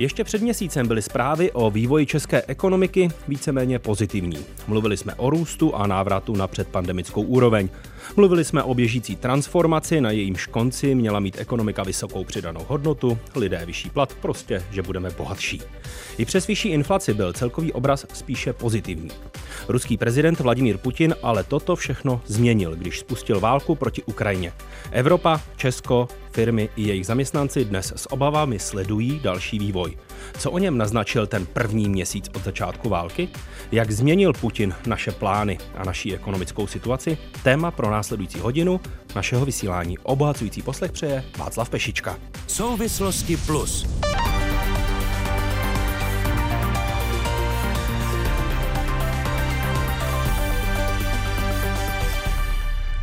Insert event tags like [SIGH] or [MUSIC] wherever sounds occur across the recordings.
Ještě před měsícem byly zprávy o vývoji české ekonomiky víceméně pozitivní. Mluvili jsme o růstu a návratu na předpandemickou úroveň. Mluvili jsme o běžící transformaci, na jejímž konci měla mít ekonomika vysokou přidanou hodnotu, lidé vyšší plat, prostě, že budeme bohatší. I přes vyšší inflaci byl celkový obraz spíše pozitivní. Ruský prezident Vladimír Putin ale toto všechno změnil, když spustil válku proti Ukrajině. Evropa, Česko, firmy i jejich zaměstnanci dnes s obavami sledují další vývoj. Co o něm naznačil ten první měsíc od začátku války? Jak změnil Putin naše plány a naší ekonomickou situaci? Téma pro následující hodinu našeho vysílání obohacující poslech přeje Václav Pešička. Souvislosti plus.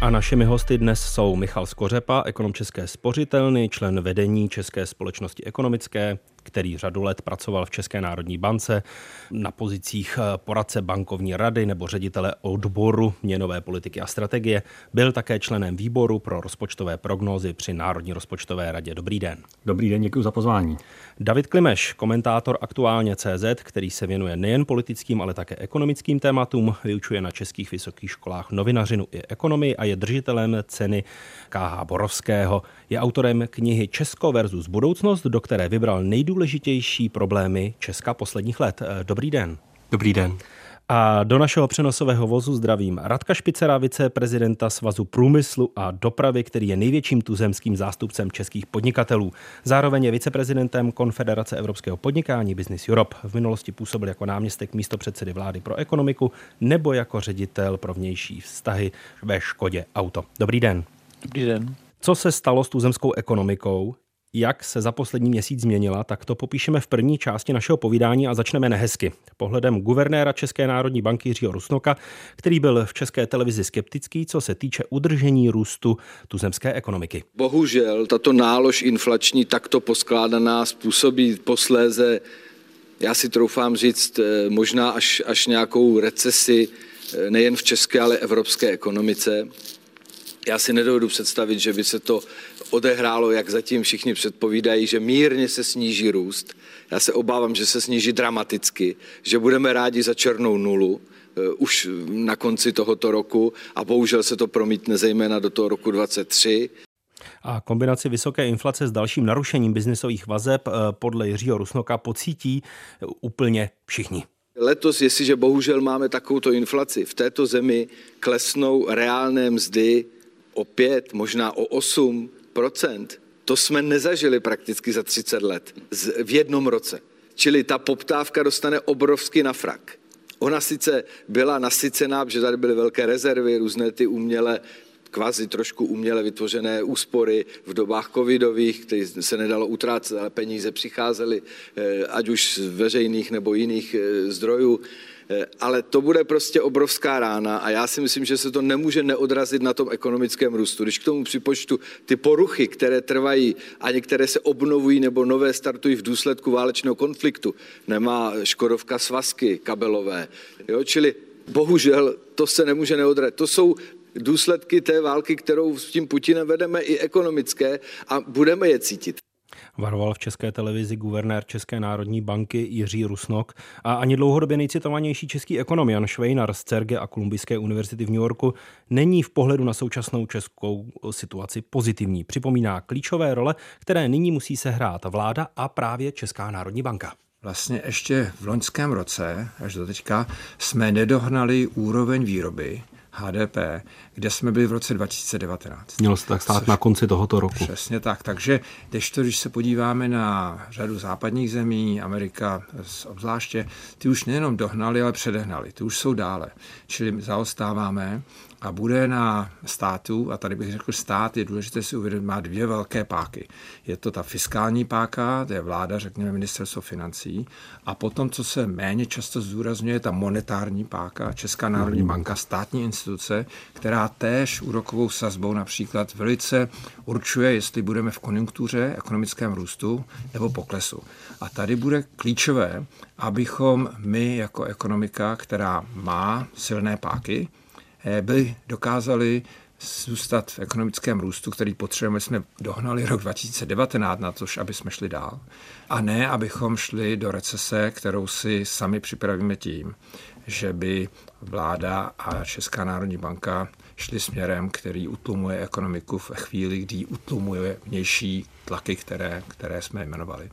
A našimi hosty dnes jsou Michal Skořepa, ekonom České spořitelny, člen vedení České společnosti ekonomické, který řadu let pracoval v České národní bance na pozicích eh, poradce bankovní rady nebo ředitele odboru měnové politiky a strategie. Byl také členem výboru pro rozpočtové prognózy při Národní rozpočtové radě. Dobrý den. Dobrý den, děkuji za pozvání. David Klimeš, komentátor aktuálně CZ, který se věnuje nejen politickým, ale také ekonomickým tématům, vyučuje na českých vysokých školách novinařinu i ekonomii a je držitelem ceny KH Borovského. Je autorem knihy Česko versus budoucnost, do které vybral nejdůležitější problémy Česka posledních let. Dobrý den. Dobrý den. A do našeho přenosového vozu zdravím Radka Špicera, viceprezidenta Svazu průmyslu a dopravy, který je největším tuzemským zástupcem českých podnikatelů. Zároveň je viceprezidentem Konfederace evropského podnikání Business Europe. V minulosti působil jako náměstek místo předsedy vlády pro ekonomiku nebo jako ředitel pro vnější vztahy ve Škodě Auto. Dobrý den. Dobrý den. Co se stalo s tuzemskou ekonomikou? Jak se za poslední měsíc změnila, tak to popíšeme v první části našeho povídání a začneme nehezky. Pohledem guvernéra České národní banky Jiřího Rusnoka, který byl v české televizi skeptický, co se týče udržení růstu tuzemské ekonomiky. Bohužel tato nálož inflační takto poskládaná způsobí posléze, já si troufám říct, eh, možná až, až nějakou recesi eh, nejen v české, ale evropské ekonomice. Já si nedovedu představit, že by se to odehrálo, jak zatím všichni předpovídají, že mírně se sníží růst. Já se obávám, že se sníží dramaticky, že budeme rádi za černou nulu eh, už na konci tohoto roku a bohužel se to promítne zejména do toho roku 2023. A kombinaci vysoké inflace s dalším narušením biznisových vazeb eh, podle Jiřího Rusnoka pocítí eh, úplně všichni. Letos, jestliže bohužel máme takovouto inflaci, v této zemi klesnou reálné mzdy o 5, možná o 8 to jsme nezažili prakticky za 30 let v jednom roce. Čili ta poptávka dostane obrovský na frak. Ona sice byla nasycená, že tady byly velké rezervy, různé ty uměle kvazi trošku uměle vytvořené úspory v dobách covidových, které se nedalo utrácet, ale peníze přicházely, eh, ať už z veřejných nebo jiných eh, zdrojů. Eh, ale to bude prostě obrovská rána a já si myslím, že se to nemůže neodrazit na tom ekonomickém růstu. Když k tomu připočtu ty poruchy, které trvají a některé se obnovují nebo nové startují v důsledku válečného konfliktu, nemá Škodovka svazky kabelové, jo? čili bohužel to se nemůže neodrazit. To jsou důsledky té války, kterou s tím Putinem vedeme i ekonomické a budeme je cítit. Varoval v české televizi guvernér České národní banky Jiří Rusnok a ani dlouhodobě nejcitovanější český ekonom Jan Švejnar z CERGE a Kolumbijské univerzity v New Yorku není v pohledu na současnou českou situaci pozitivní. Připomíná klíčové role, které nyní musí sehrát vláda a právě Česká národní banka. Vlastně ještě v loňském roce, až do teďka, jsme nedohnali úroveň výroby, HDP, kde jsme byli v roce 2019. Mělo se tak stát Což, na konci tohoto roku. Přesně tak. Takže když, to, když se podíváme na řadu západních zemí, Amerika obzvláště, ty už nejenom dohnali, ale předehnali. Ty už jsou dále. Čili zaostáváme a bude na státu, a tady bych řekl, stát je důležité si uvědomit, má dvě velké páky. Je to ta fiskální páka, to je vláda, řekněme ministerstvo financí, a potom, co se méně často zdůrazňuje, ta monetární páka, Česká národní banka, státní instituce, která též úrokovou sazbou například velice určuje, jestli budeme v konjunktuře, ekonomickém růstu nebo poklesu. A tady bude klíčové, abychom my jako ekonomika, která má silné páky, by dokázali zůstat v ekonomickém růstu, který potřebujeme, jsme dohnali rok 2019 na to, aby jsme šli dál. A ne, abychom šli do recese, kterou si sami připravíme tím, že by vláda a Česká národní banka šli směrem, který utlumuje ekonomiku v chvíli, kdy utlumuje vnější tlaky, které, které jsme jmenovali.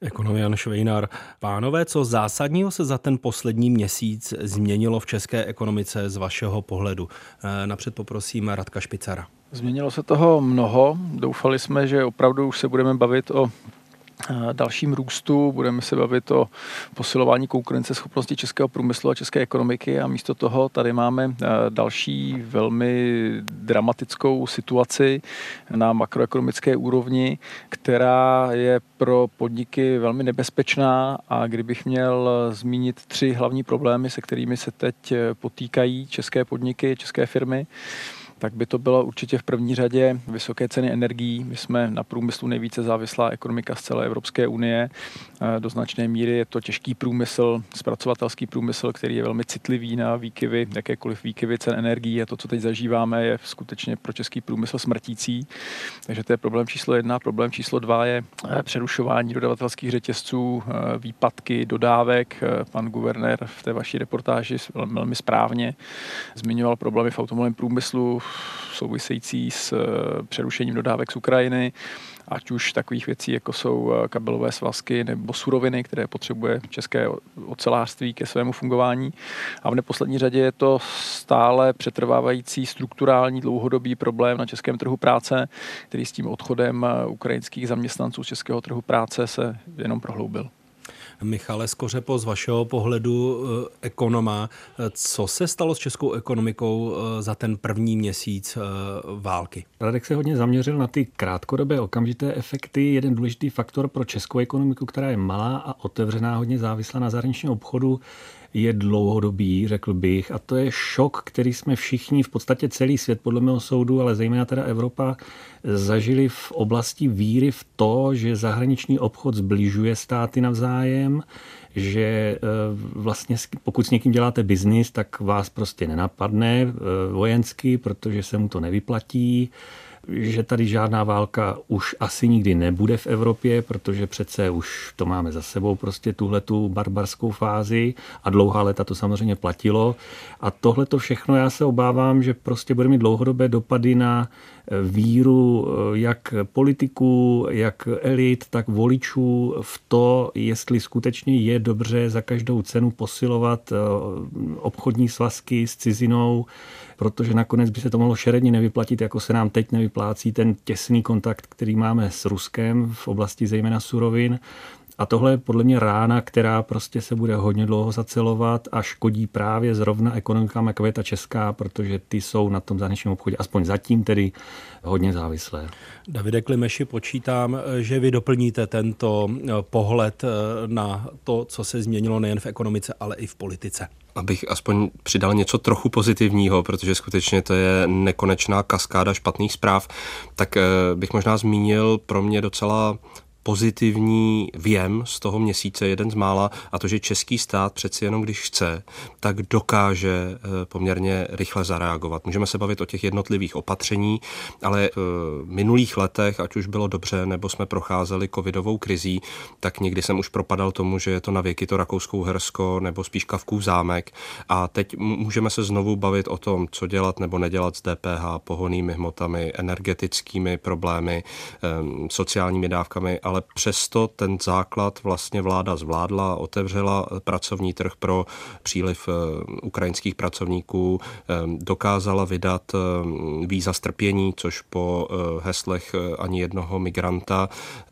Ekonom Jan Švejnar. Pánové, co zásadního se za ten poslední měsíc změnilo v české ekonomice z vašeho pohledu? Eh, napřed poprosím Radka Špicara. Změnilo se toho mnoho. Doufali jsme, že opravdu už se budeme bavit o dalším růstu, budeme se bavit o posilování konkurenceschopnosti českého průmyslu a české ekonomiky a místo toho tady máme eh, další velmi dramatickou situaci na makroekonomické úrovni, která je pro podniky velmi nebezpečná. A kdybych měl zmínit tři hlavní problémy, se kterými se teď eh, potýkají české podniky, české firmy, tak by to bylo určitě v první řadě vysoké ceny energií. My jsme na průmyslu nejvíce závislá ekonomika z celé Evropské unie. Do značné míry je to těžký průmysl, zpracovatelský průmysl, který je velmi citlivý na výkyvy, jakékoliv výkyvy cen energií a to, co teď zažíváme, je skutečně pro český průmysl smrtící. Takže to je problém číslo jedna. Problém číslo dva je eh, přerušování dodavatelských řetězců, eh, výpadky dodávek. Eh, pan guvernér v té vaší reportáži velmi správně zmiňoval problémy v automobilovém průmyslu, související s eh, přerušením dodávek z Ukrajiny, ať už takových věcí, jako jsou eh, kabelové svazky nebo suroviny, které potřebuje české ocelářství ke svému fungování. A v neposlední řadě je to stále přetrvávající strukturální dlouhodobý problém na českém trhu práce, který s tím odchodem eh, ukrajinských zaměstnanců z českého trhu práce se jenom prohloubil. Michale Skořepo, z vašeho pohledu eh, ekonoma, eh, co se stalo s českou ekonomikou eh, za ten první měsíc války? Radek se hodně zaměřil na ty krátkodobé okamžité efekty. Jeden důležitý faktor pro českou ekonomiku, která je malá a otevřená, hodně závislá na zahraničním obchodu, je dlouhodobý, řekl bych, a to je šok, který jsme všichni, v podstatě celý svět, podle mého soudu, ale zejména teda Evropa, zažili v oblasti víry v to, že zahraniční obchod zbližuje státy navzájem, že e, vlastně pokud s někým děláte biznis, tak vás prostě nenapadne e, vojensky, protože se mu to nevyplatí že tady žádná válka už asi nikdy nebude v Evropě, protože přece už to máme za sebou prostě tuhle tu barbarskou fázi a dlouhá léta to samozřejmě platilo. A tohle to všechno já se obávám, že prostě bude mít dlouhodobé dopady na víru jak politiků, jak elit, tak voličů v to, jestli skutečně je dobře za každou cenu posilovat eh, obchodní svazky s cizinou, protože nakonec by se to mohlo šeredně nevyplatit, jako se nám teď nevyplácí ten těsný kontakt, který máme s Ruskem v oblasti zejména surovin. A tohle je podle mě rána, která prostě se bude hodně dlouho zacelovat a škodí právě zrovna ekonomikám, jako je ta česká, protože ty jsou na tom zahraničním obchodě, aspoň zatím tedy, hodně závislé. Davide Klimeši, počítám, že vy doplníte tento eh, pohled eh, na to, co se změnilo nejen v ekonomice, ale i v politice abych aspoň přidal něco trochu pozitivního, protože skutečně to je nekonečná kaskáda špatných zpráv, tak eh, bych možná zmínil pro mě docela pozitivní věm z toho měsíce, jeden z mála, a to, že český stát přeci jenom, když chce, tak dokáže eh, poměrně rychle zareagovat. Můžeme se bavit o těch jednotlivých opatření, ale v minulých letech, ať už bylo dobře, nebo jsme procházeli covidovou krizí, tak někdy jsem už propadal tomu, že je to na věky to Rakouskou Hersko nebo spíš Kavkův zámek. A teď můžeme se znovu bavit o tom, co dělat nebo nedělat s DPH, pohonými hmotami, energetickými problémy, ehm, sociálními dávkami, ale přesto ten základ vlastně vláda zvládla, otevřela pracovní trh pro příliv eh, ukrajinských pracovníků, eh, dokázala vydat eh, víza strpění, což po heslech ani jednoho migranta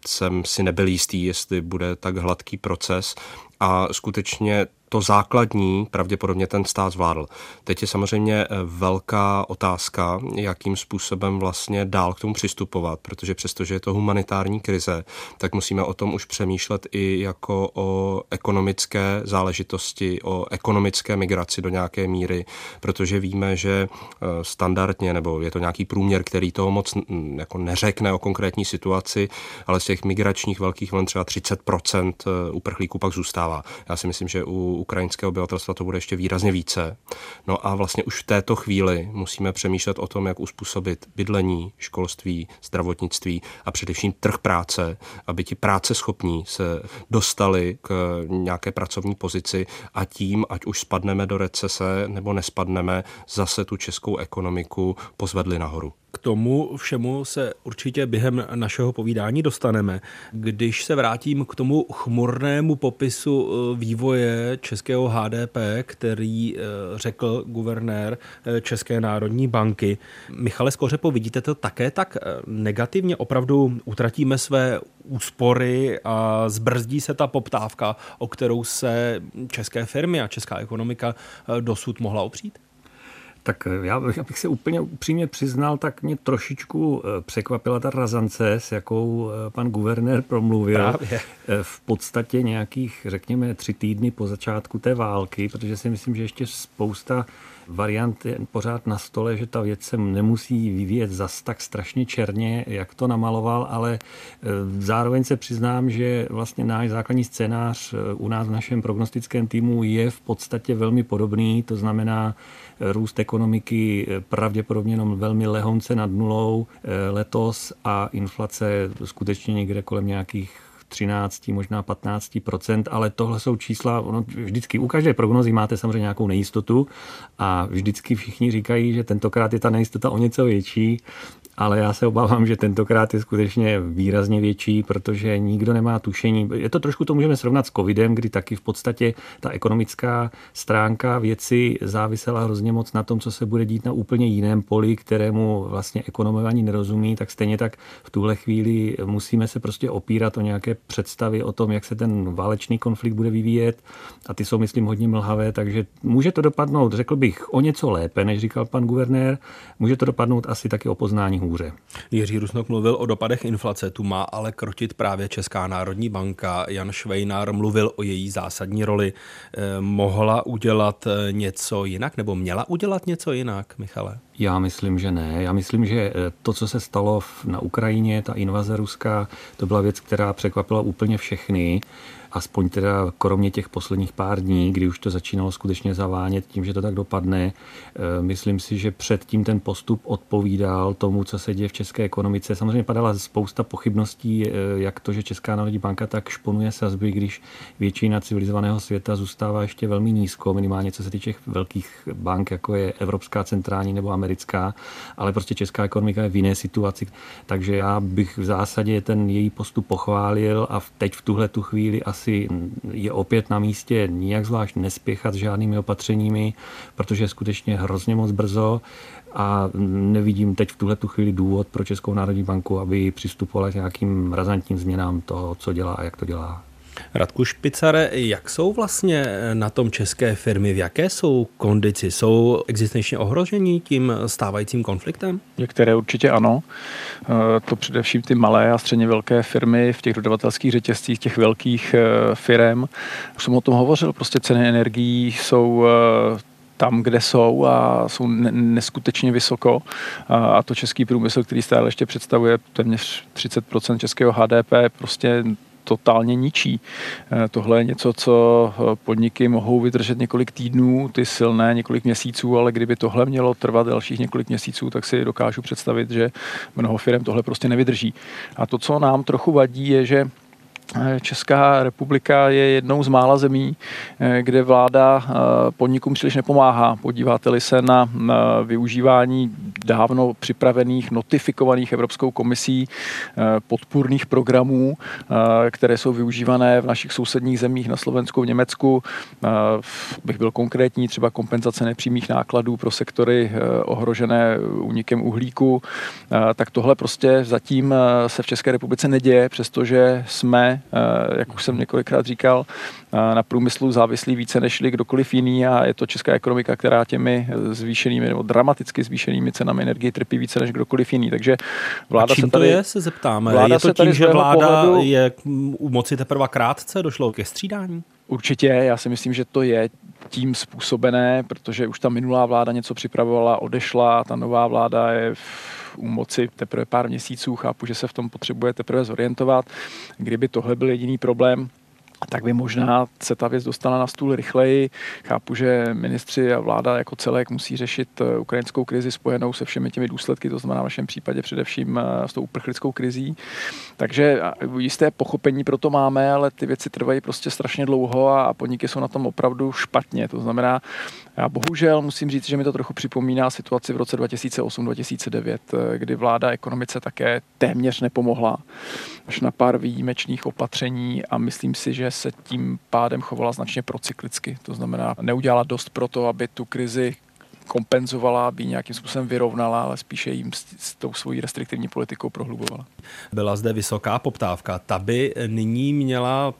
jsem si nebyl jistý, jestli bude tak hladký proces. A skutečně to základní pravděpodobně ten stát zvládl. Teď je samozřejmě eh, velká otázka, jakým způsobem vlastně dál k tomu přistupovat, protože přestože je to humanitární krize, tak musíme o tom už přemýšlet i jako o ekonomické záležitosti, o ekonomické migraci do nějaké míry, protože víme, že eh, standardně, nebo je to nějaký průměr, který toho moc jako neřekne o konkrétní situaci, ale z těch migračních velkých vln třeba 30% eh, uprchlíků pak zůstává. Já si myslím, že u ukrajinského obyvatelstva to bude ještě výrazně více. No a vlastně už v této chvíli musíme přemýšlet o tom, jak uspůsobit bydlení, školství, zdravotnictví a především trh práce, aby ti práce schopní se dostali k nějaké pracovní pozici a tím, ať už spadneme do recese nebo nespadneme, zase tu českou ekonomiku pozvedli nahoru. K tomu všemu se určitě během našeho povídání dostaneme. Když se vrátím k tomu chmurnému popisu eh, vývoje českého HDP, který eh, řekl guvernér eh, České národní banky. Michale Skořepo, vidíte to také tak negativně? Opravdu utratíme své úspory a zbrzdí se ta poptávka, o kterou se české firmy a česká ekonomika dosud mohla opřít? Tak eh, já bych, abych se úplně upřímně přiznal, tak mě trošičku eh, překvapila ta razance, s jakou eh, pan guvernér promluvil. Právě. V podstatě nějakých, řekněme, tři týdny po začátku té války, protože si myslím, že ještě spousta variant je pořád na stole, že ta věc se nemusí vyvíjet zas tak strašně černě, jak to namaloval, ale zároveň se přiznám, že vlastně náš základní scénář u nás v našem prognostickém týmu je v podstatě velmi podobný, to znamená růst ekonomiky pravděpodobně jenom velmi lehonce nad nulou letos a inflace skutečně někde kolem nějakých 13, možná 15% ale tohle jsou čísla, ono vždycky u každé prognozy máte samozřejmě nějakou nejistotu a vždycky všichni říkají, že tentokrát je ta nejistota o něco větší ale já se obávám, že tentokrát je skutečně výrazně větší, protože nikdo nemá tušení. Je to trošku, to můžeme srovnat s covidem, kdy taky v podstatě ta ekonomická stránka věci závisela hrozně moc na tom, co se bude dít na úplně jiném poli, kterému vlastně ekonomové ani nerozumí, tak stejně tak v tuhle chvíli musíme se prostě opírat o nějaké představy o tom, jak se ten válečný konflikt bude vyvíjet a ty jsou, myslím, hodně mlhavé, takže může to dopadnout, řekl bych, o něco lépe, než říkal pan guvernér, může to dopadnout asi taky o poznání hůře. Jiří Rusnok mluvil o dopadech inflace, tu má ale krotit právě Česká národní banka. Jan Švejnár mluvil o její zásadní roli. Eh, mohla udělat eh, něco jinak nebo měla udělat něco jinak, Michale? Já myslím, že ne. Já myslím, že eh, to, co se stalo na Ukrajině, ta invaze ruská, to byla věc, která překvapila úplně všechny aspoň teda kromě těch posledních pár dní, kdy už to začínalo skutečně zavánět tím, že to tak dopadne. Eh, myslím si, že předtím ten postup odpovídal tomu, co se děje v české ekonomice. Samozřejmě padala spousta pochybností, eh, jak to, že Česká národní banka tak šponuje sazby, když většina civilizovaného světa zůstává ještě velmi nízko, minimálně co se týče velkých bank, jako je Evropská centrální nebo americká, ale prostě česká ekonomika je v jiné situaci. Takže já bych v zásadě ten její postup pochválil a teď v tuhle tu chvíli asi asi je opět na místě nijak zvlášť nespěchat s žádnými opatřeními, protože je skutečně hrozně moc brzo a nevidím teď v tuhle tu chvíli důvod pro Českou národní banku, aby přistupovala k nějakým razantním změnám toho, co dělá a jak to dělá. Radku Špicare, jak jsou vlastně na tom české firmy, v jaké jsou kondici? Jsou existenčně ohrožení tím stávajícím konfliktem? Některé určitě ano. E, to především ty malé a středně velké firmy v těch dodavatelských řetězcích, těch velkých e, firm. Už jsem o tom hovořil, prostě ceny energií jsou e, tam, kde jsou a jsou neskutečně vysoko. A to český průmysl, který stále ještě představuje téměř 30% českého HDP, prostě totálně ničí. Eh, tohle je něco, co eh, podniky mohou vydržet několik týdnů, ty silné několik měsíců, ale kdyby tohle mělo trvat dalších několik měsíců, tak si dokážu představit, že mnoho firm tohle prostě nevydrží. A to, co nám trochu vadí, je, že Česká republika je jednou z mála zemí, eh, kde vláda eh, podnikům příliš nepomáhá. Podíváte-li se na využívání dávno připravených, notifikovaných Evropskou komisí eh, podpůrných programů, které jsou využívané v našich sousedních zemích na Slovensku, v Německu, bych byl konkrétní, třeba kompenzace nepřímých nákladů pro sektory ohrožené únikem uhlíku, tak tohle prostě zatím se v České republice neděje, přestože jsme Eh, jak už jsem několikrát říkal, eh, na průmyslu závislí více než kdokoliv jiný a je to česká ekonomika, která těmi zvýšenými nebo dramaticky zvýšenými cenami energie trpí více než kdokoliv jiný. Takže vláda a čím se tady, to je, se zeptáme. Vláda je to tím, že vláda pohledu, je u moci teprve krátce, došlo ke střídání? Určitě, já si myslím, že to je tím způsobené, protože už ta minulá vláda něco připravovala, odešla, ta nová vláda je v u moci teprve pár měsíců, chápu, že se v tom potřebuje teprve zorientovat. Kdyby tohle byl jediný problém, tak by možná se ta věc dostala na stůl rychleji. Chápu, že ministři a vláda jako celek musí řešit eh, ukrajinskou krizi spojenou se všemi těmi důsledky, to znamená v našem případě především eh, s tou uprchlickou krizí. Takže jisté pochopení pro to máme, ale ty věci trvají prostě strašně dlouho a podniky jsou na tom opravdu špatně. To znamená, já bohužel musím říct, že mi to trochu připomíná situaci v roce 2008-2009, eh, kdy vláda ekonomice také téměř nepomohla, až na pár výjimečných opatření a myslím si, že se tím pádem chovala značně procyklicky. To znamená, neudělala dost pro to, aby tu krizi kompenzovala, aby nějakým způsobem vyrovnala, ale spíše jim s, s tou svojí restriktivní politikou prohlubovala. Byla zde vysoká poptávka. Ta by nyní měla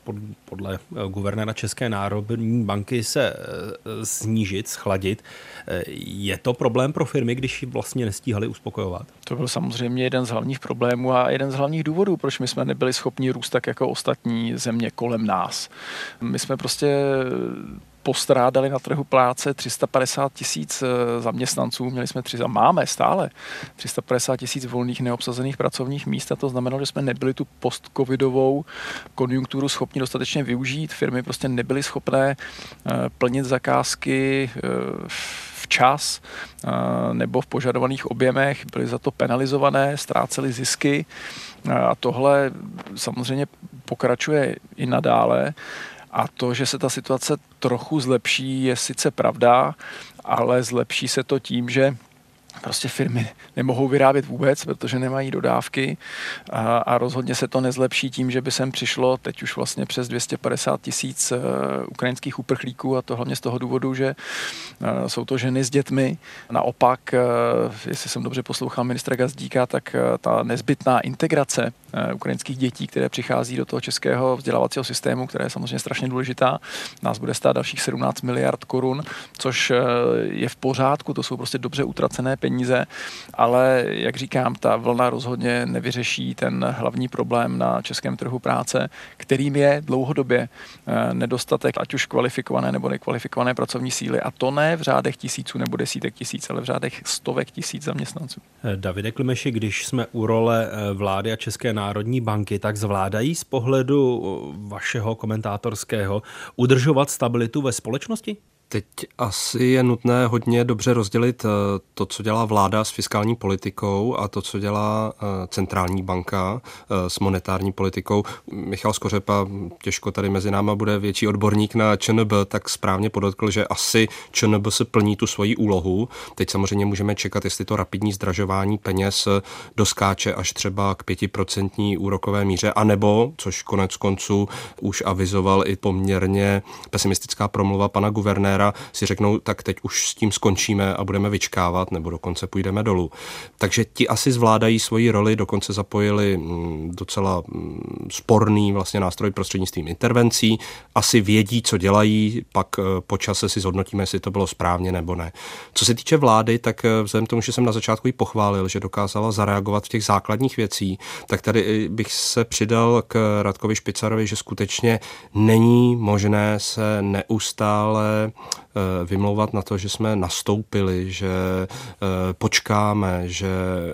podle guvernéra České národní banky se eh, snížit, schladit. Eh, je to problém pro firmy, když ji vlastně nestíhali uspokojovat? To byl samozřejmě jeden z hlavních problémů a jeden z hlavních důvodů, proč my jsme nebyli schopni růst tak jako ostatní země kolem nás. My jsme prostě postrádali na trhu práce 350 tisíc eh, zaměstnanců, měli jsme tři, máme stále 350 tisíc volných neobsazených pracovních míst a to znamenalo, že jsme nebyli tu post-covidovou konjunkturu schopni dostatečně využít. Firmy prostě nebyly schopné eh, plnit zakázky eh, včas nebo v požadovaných objemech, byly za to penalizované, ztrácely zisky a tohle samozřejmě pokračuje i nadále. A to, že se ta situace trochu zlepší, je sice pravda, ale zlepší se to tím, že prostě firmy nemohou vyrábět vůbec, protože nemají dodávky a, a rozhodně se to nezlepší tím, že by sem přišlo teď už vlastně přes 250 tisíc uh, ukrajinských uprchlíků a to hlavně z toho důvodu, že uh, jsou to ženy s dětmi. Naopak, uh, jestli jsem dobře poslouchal ministra Gazdíka, tak ta nezbytná integrace ukrajinských dětí, které přichází do toho českého vzdělávacího systému, která je samozřejmě strašně důležitá, nás bude stát dalších 17 miliard korun, což je v pořádku, to jsou prostě dobře utracené peníze, ale jak říkám, ta vlna rozhodně nevyřeší ten hlavní problém na českém trhu práce, kterým je dlouhodobě eh, nedostatek ať už kvalifikované nebo nekvalifikované pracovní síly a to ne v řádech tisíců nebo desítek tisíc, ale v řádech stovek tisíc zaměstnanců. Eh, Davide Klimeši, když jsme u role eh, vlády a České národní banky, tak zvládají z pohledu vašeho komentátorského udržovat stabilitu ve společnosti? Teď asi je nutné hodně dobře rozdělit eh, to, co dělá vláda s fiskální politikou a to, co dělá eh, centrální banka eh, s monetární politikou. Michal Skořepa, těžko tady mezi náma bude větší odborník na ČNB, tak správně podotkl, že asi ČNB se plní tu svoji úlohu. Teď samozřejmě můžeme čekat, jestli to rapidní zdražování peněz doskáče až třeba k pětiprocentní úrokové míře, anebo, což konec konců už avizoval i poměrně pesimistická promluva pana guvernéra, premiéra si řeknou, tak teď už s tím skončíme a budeme vyčkávat, nebo dokonce půjdeme dolů. Takže ti asi zvládají svoji roli, dokonce zapojili mm, docela mm, sporný vlastně nástroj prostřednictvím intervencí, asi vědí, co dělají, pak eh, po čase si zhodnotíme, jestli to bylo správně nebo ne. Co se týče vlády, tak eh, vzhledem tomu, že jsem na začátku ji pochválil, že dokázala zareagovat v těch základních věcí, tak tady bych se přidal k Radkovi Špicarovi, že skutečně není možné se neustále Eh, vymlouvat na to, že jsme nastoupili, že eh, počkáme, že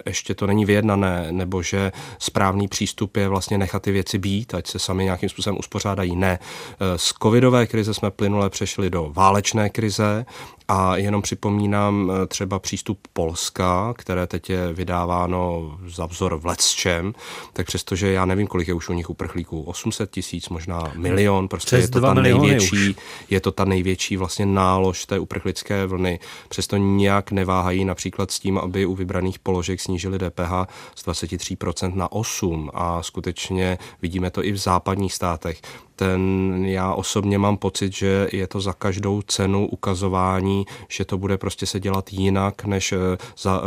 ještě to není vyjednané, nebo že správný přístup je vlastně nechat ty věci být, ať se sami nějakým způsobem uspořádají. Ne. Eh, z covidové krize jsme plynule přešli do válečné krize a jenom připomínám eh, třeba přístup Polska, které teď je vydáváno za vzor v Lecčem, tak přestože já nevím, kolik je už u nich uprchlíků, 800 tisíc, možná milion, prostě Přes je to ta největší, už. je to ta největší vlastně nálož té uprchlické vlny. Přesto nijak neváhají například s tím, aby u vybraných položek snížili DPH z 23% na 8 a skutečně vidíme to i v západních státech ten já osobně mám pocit, že je to za každou cenu ukazování, že to bude prostě se dělat jinak, než eh, za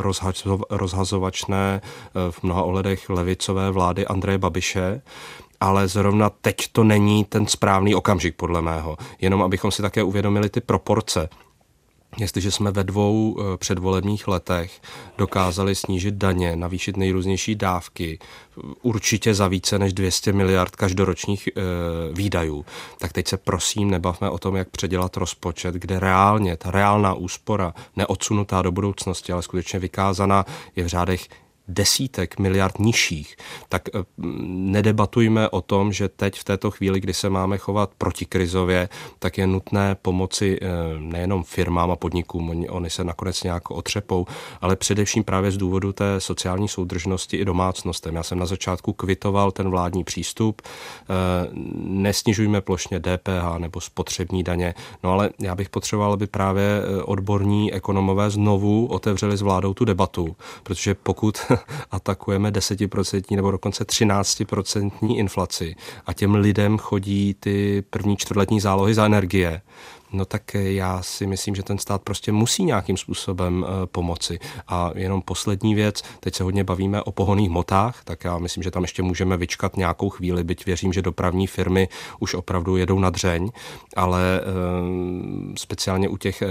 rozhazovačné eh, v mnoha ohledech levicové vlády Andreje Babiše ale zrovna teď to není ten správný okamžik, podle mého. Jenom abychom si také uvědomili ty proporce. Jestliže jsme ve dvou eh, předvolebních letech dokázali snížit daně, navýšit nejrůznější dávky, určitě za více než 200 miliard každoročních e, výdajů, tak teď se prosím nebavme o tom, jak předělat rozpočet, kde reálně ta reálná úspora, neodsunutá do budoucnosti, ale skutečně vykázaná, je v řádech desítek miliard nižších, tak eh, nedebatujme o tom, že teď v této chvíli, kdy se máme chovat protikrizově, tak je nutné pomoci eh, nejenom firmám a podnikům, oni, oni se nakonec nějak otřepou, ale především právě z důvodu té sociální soudržnosti i domácnostem. Já jsem na začátku kvitoval ten vládní přístup, nesnižujme plošně DPH nebo spotřební daně, no ale já bych potřeboval, aby právě odborní ekonomové znovu otevřeli s vládou tu debatu, protože pokud [LAUGHS] atakujeme 10% nebo dokonce 13% inflaci a těm lidem chodí ty první čtvrtletní zálohy za energie, no tak já si myslím, že ten stát prostě musí nějakým způsobem eh, pomoci. A jenom poslední věc, teď se hodně bavíme o pohoných motách, tak já myslím, že tam ještě můžeme vyčkat nějakou chvíli, byť věřím, že dopravní firmy už opravdu jedou na dřeň, ale eh, speciálně u těch eh,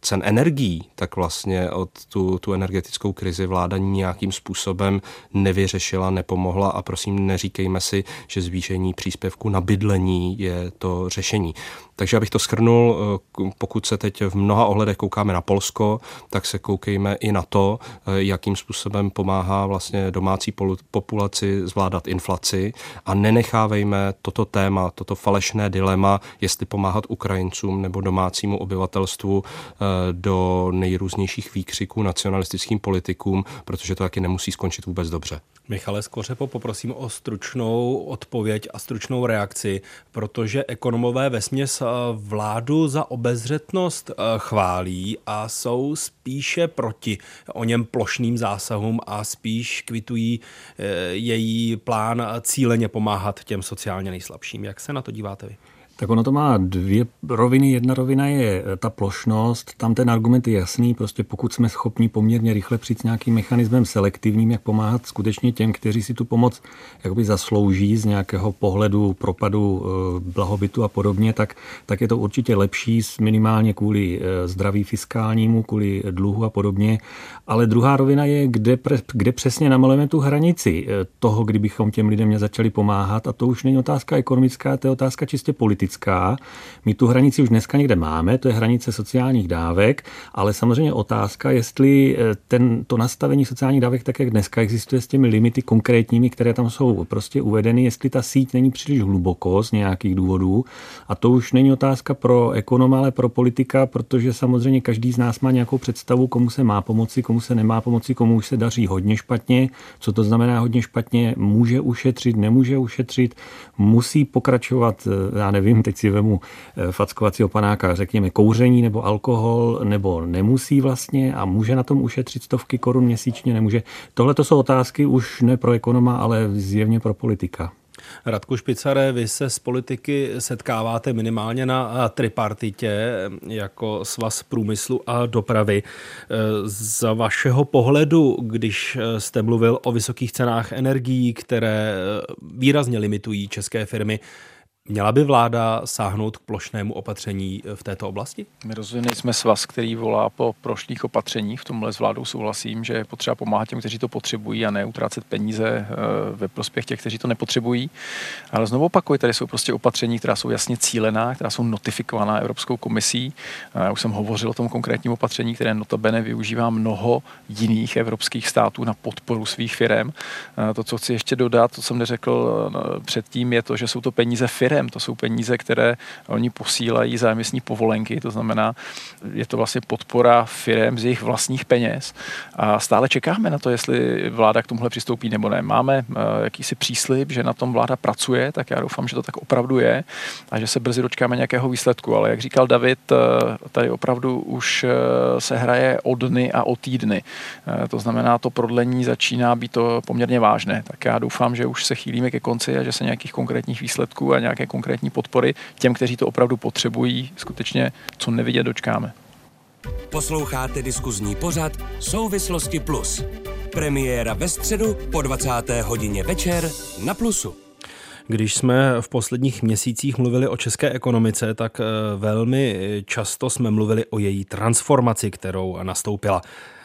cen energií, tak vlastně od tu, tu energetickou krizi vláda nějakým způsobem nevyřešila, nepomohla a prosím neříkejme si, že zvýšení příspěvku na bydlení je to řešení. Takže abych to schrnul, eh, pokud se teď v mnoha ohledech koukáme na Polsko, tak se koukejme i na to, eh, jakým způsobem pomáhá vlastně domácí populaci zvládat inflaci a nenechávejme toto téma, toto falešné dilema, jestli pomáhat Ukrajincům nebo domácímu obyvatelstvu eh, do nejrůznějších výkřiků nacionalistickým politikům, protože to taky nemusí skončit vůbec dobře. Michale Skořepo, poprosím o stručnou odpověď a stručnou reakci, protože ekonomové ve směs vládu za obezřetnost eh, chválí a jsou spíše proti o něm plošným zásahům a spíš kvitují eh, její plán cíleně pomáhat těm sociálně nejslabším. Jak se na to díváte vy? Tak ono to má dvě roviny. Jedna rovina je eh, ta plošnost. Tam ten argument je jasný. Prostě pokud jsme schopni poměrně rychle přijít s nějakým mechanismem selektivním, jak pomáhat skutečně těm, kteří si tu pomoc jakoby zaslouží z nějakého pohledu propadu eh, blahobytu a podobně, tak, tak je to určitě lepší minimálně kvůli eh, zdraví fiskálnímu, kvůli dluhu a podobně. Ale druhá rovina je, kde, pre, kde přesně namalujeme tu hranici toho, kdybychom těm lidem začali pomáhat. A to už není otázka ekonomická, to je otázka čistě politická politická. My tu hranici už dneska někde máme, to je hranice sociálních dávek, ale samozřejmě otázka, jestli eh, ten, to nastavení sociálních dávek, tak jak dneska existuje s těmi limity konkrétními, které tam jsou prostě uvedeny, jestli ta síť není příliš hluboko z nějakých důvodů. A to už není otázka pro ekonoma, ale pro politika, protože samozřejmě každý z nás má nějakou představu, komu se má pomoci, komu se nemá pomoci, komu už se daří hodně špatně, co to znamená hodně špatně, může ušetřit, nemůže ušetřit, musí pokračovat, eh, já nevím, nevím, teď si vemu eh, fackovacího panáka, řekněme kouření nebo alkohol, nebo nemusí vlastně a může na tom ušetřit stovky korun měsíčně, nemůže. Tohle to jsou otázky už ne pro ekonoma, ale zjevně pro politika. Radku Špicare, vy se s politiky setkáváte minimálně na tripartitě jako svaz průmyslu a dopravy. Eh, z vašeho pohledu, když jste mluvil o vysokých cenách energií, které výrazně limitují české firmy, Měla by vláda sáhnout k plošnému opatření v této oblasti? My rozhodně jsme svaz, který volá po plošných opatřeních. V tomhle s vládou souhlasím, že je potřeba pomáhat těm, kteří to potřebují a ne utrácet peníze eh, ve prospěch těch, kteří to nepotřebují. Ale znovu opakuju, tady jsou prostě opatření, která jsou jasně cílená, která jsou notifikovaná Evropskou komisí. Já už jsem hovořil o tom konkrétním opatření, které notabene využívá mnoho jiných evropských států na podporu svých firm. Eh, to, co chci ještě dodat, to jsem neřekl eh, předtím, je to, že jsou to peníze firm firm. To jsou peníze, které oni posílají za emisní povolenky, to znamená, je to vlastně podpora firm z jejich vlastních peněz. A stále čekáme na to, jestli vláda k tomuhle přistoupí nebo ne. Máme eh, jakýsi příslip, že na tom vláda pracuje, tak já doufám, že to tak opravdu je a že se brzy dočkáme nějakého výsledku. Ale jak říkal David, eh, tady opravdu už eh, se hraje o dny a o týdny. To znamená, to prodlení začíná být to poměrně vážné. Tak já doufám, že už se chýlíme ke konci a že se nějakých konkrétních výsledků a nějaké nějaké konkrétní podpory těm, kteří to opravdu potřebují, skutečně co nevidět dočkáme. Posloucháte diskuzní pořad Souvislosti Plus. Premiéra ve středu po 20. hodině večer na Plusu. Když jsme v posledních měsících mluvili o české ekonomice, tak eh, velmi často jsme mluvili o její transformaci, kterou nastoupila.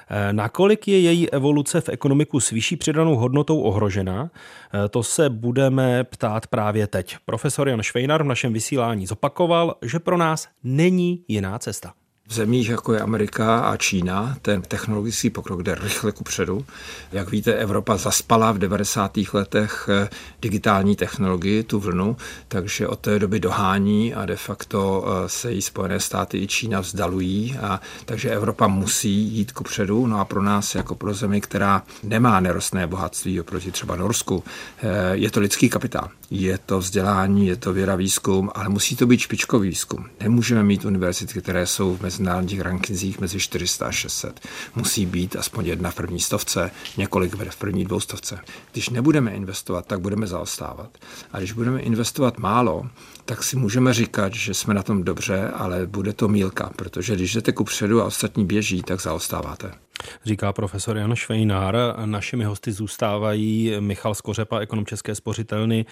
Eh, nakolik je její evoluce v ekonomiku s vyšší přidanou hodnotou ohrožena, eh, to se budeme ptát právě teď. Profesor Jan Švejnar v našem vysílání zopakoval, že pro nás není jiná cesta. V zemích, jako je Amerika a Čína, ten technologický pokrok jde rychle kupředu. Jak víte, Evropa zaspala v 90. letech eh, digitální technologii, tu vlnu, takže od té doby dohání a de facto eh, se jí Spojené státy i Čína vzdalují. A, takže Evropa musí jít kupředu. No a pro nás, jako pro zemi, která nemá nerostné bohatství oproti třeba Norsku, eh, je to lidský kapitál. Je to vzdělání, je to věda výzkum, ale musí to být špičkový výzkum. Nemůžeme mít univerzity, které jsou v mezinárodních rankingzích mezi 400 a 600. Musí být aspoň jedna v první stovce, několik v první dvoustovce. Když nebudeme investovat, tak budeme zaostávat. A když budeme investovat málo, tak si můžeme říkat, že jsme na tom dobře, ale bude to mílka, protože když jdete ku předu a ostatní běží, tak zaostáváte. Říká profesor Jan Švejnár. Našimi hosty zůstávají Michal Skořepa, ekonom České spořitelny,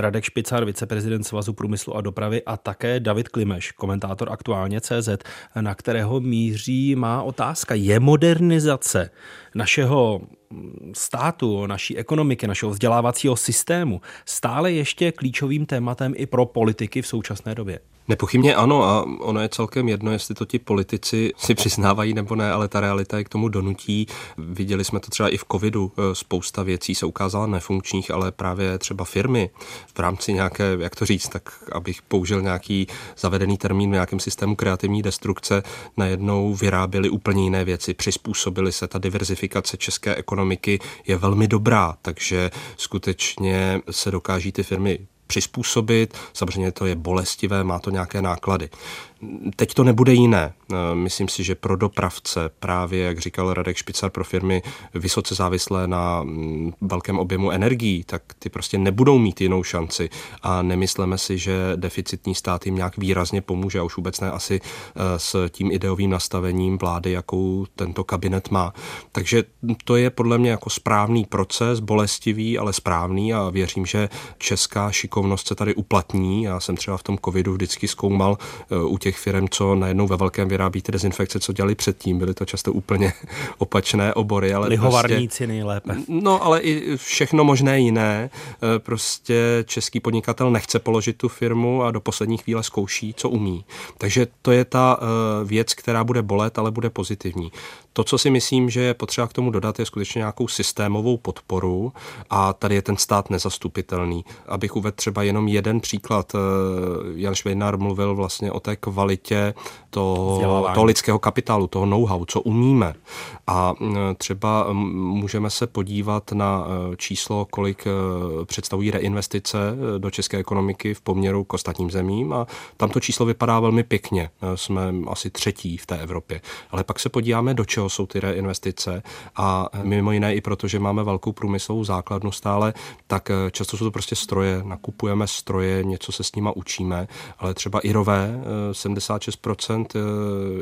Radek Špicár, viceprezident Svazu průmyslu a dopravy a také David Klimeš, komentátor aktuálně CZ, na kterého míří má otázka. Je modernizace našeho státu, naší ekonomiky, našeho vzdělávacího systému stále ještě klíčovým tématem i pro politiky v současné době? Nepochybně ano a ono je celkem jedno, jestli to ti politici si přiznávají nebo ne, ale ta realita je k tomu donutí. Viděli jsme to třeba i v covidu. E, spousta věcí se ukázala nefunkčních, ale právě třeba firmy v rámci nějaké, jak to říct, tak abych použil nějaký zavedený termín v nějakém systému kreativní destrukce, najednou vyráběli úplně jiné věci, přizpůsobili se. Ta diverzifikace české ekonomiky je velmi dobrá, takže skutečně se dokáží ty firmy přizpůsobit. Samozřejmě to je bolestivé, má to nějaké náklady. Teď to nebude jiné. Eh, myslím si, že pro dopravce právě, jak říkal Radek Špicar, pro firmy vysoce závislé na mm, velkém objemu energií, tak ty prostě nebudou mít jinou šanci a nemyslíme si, že deficitní stát jim nějak výrazně pomůže a už vůbec ne asi eh, s tím ideovým nastavením vlády, jakou tento kabinet má. Takže to je podle mě jako správný proces, bolestivý, ale správný a věřím, že česká šikovnost se tady uplatní. Já jsem třeba v tom covidu vždycky zkoumal eh, u těch firm, co najednou ve velkém vyrábí ty dezinfekce, co dělali předtím. Byly to často úplně [LAUGHS] opačné obory. Ale Lihovarníci prostě, nejlépe. No, ale i všechno možné jiné. E, prostě český podnikatel nechce položit tu firmu a do poslední chvíle zkouší, co umí. Takže to je ta e, věc, která bude bolet, ale bude pozitivní. To, co si myslím, že je potřeba k tomu dodat, je skutečně nějakou systémovou podporu a tady je ten stát nezastupitelný. Abych uvedl třeba jenom jeden příklad. E, Jan Švejnár mluvil vlastně o té kvalitě toho, toho lidského kapitálu, toho know-how, co umíme. A třeba můžeme se podívat na e, číslo, kolik e, představují reinvestice do české ekonomiky v poměru k ostatním zemím a tam to číslo vypadá velmi pěkně. Jsme asi třetí v té Evropě. Ale pak se podíváme, do čeho jsou ty reinvestice a mimo jiné i proto, že máme velkou průmyslovou základnu stále, tak často jsou to prostě stroje. Nakupujeme stroje, něco se s nima učíme, ale třeba Irové 76%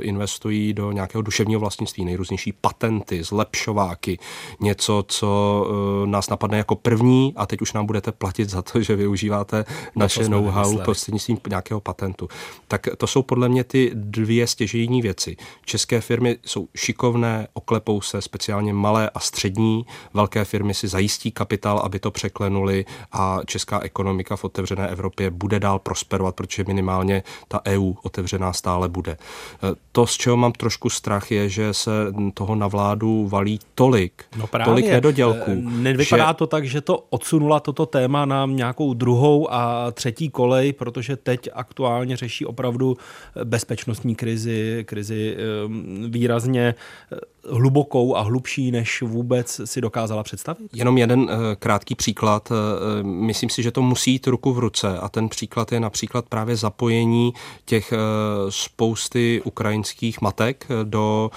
investují do nějakého duševního vlastnictví, nejrůznější patenty, zlepšováky, něco, co eh, nás napadne jako první a teď už nám budete platit za to, že využíváte naše know-how prostřednictvím nějakého patentu. Tak to jsou podle mě ty dvě stěžejní věci. České firmy jsou šikovné, oklepou se, speciálně malé a střední. Velké firmy si zajistí kapitál, aby to překlenuli a česká ekonomika v otevřené Evropě bude dál prosperovat, protože minimálně ta EU otevřená stále bude. Eh, to, z čeho mám trošku strach, je, že se toho na vládu valí tolik, no právě, tolik nedodělků. Eh, nevypadá že... to tak, že to odsunula toto téma na nějakou druhou a třetí kolej, protože teď aktuálně řeší opravdu bezpečnostní krizi, krizi ehm, výrazně uh, hlubokou a hlubší, než vůbec si dokázala představit? Jenom jeden krátký příklad. Myslím si, že to musí jít ruku v ruce a ten příklad je například právě zapojení těch spousty ukrajinských matek do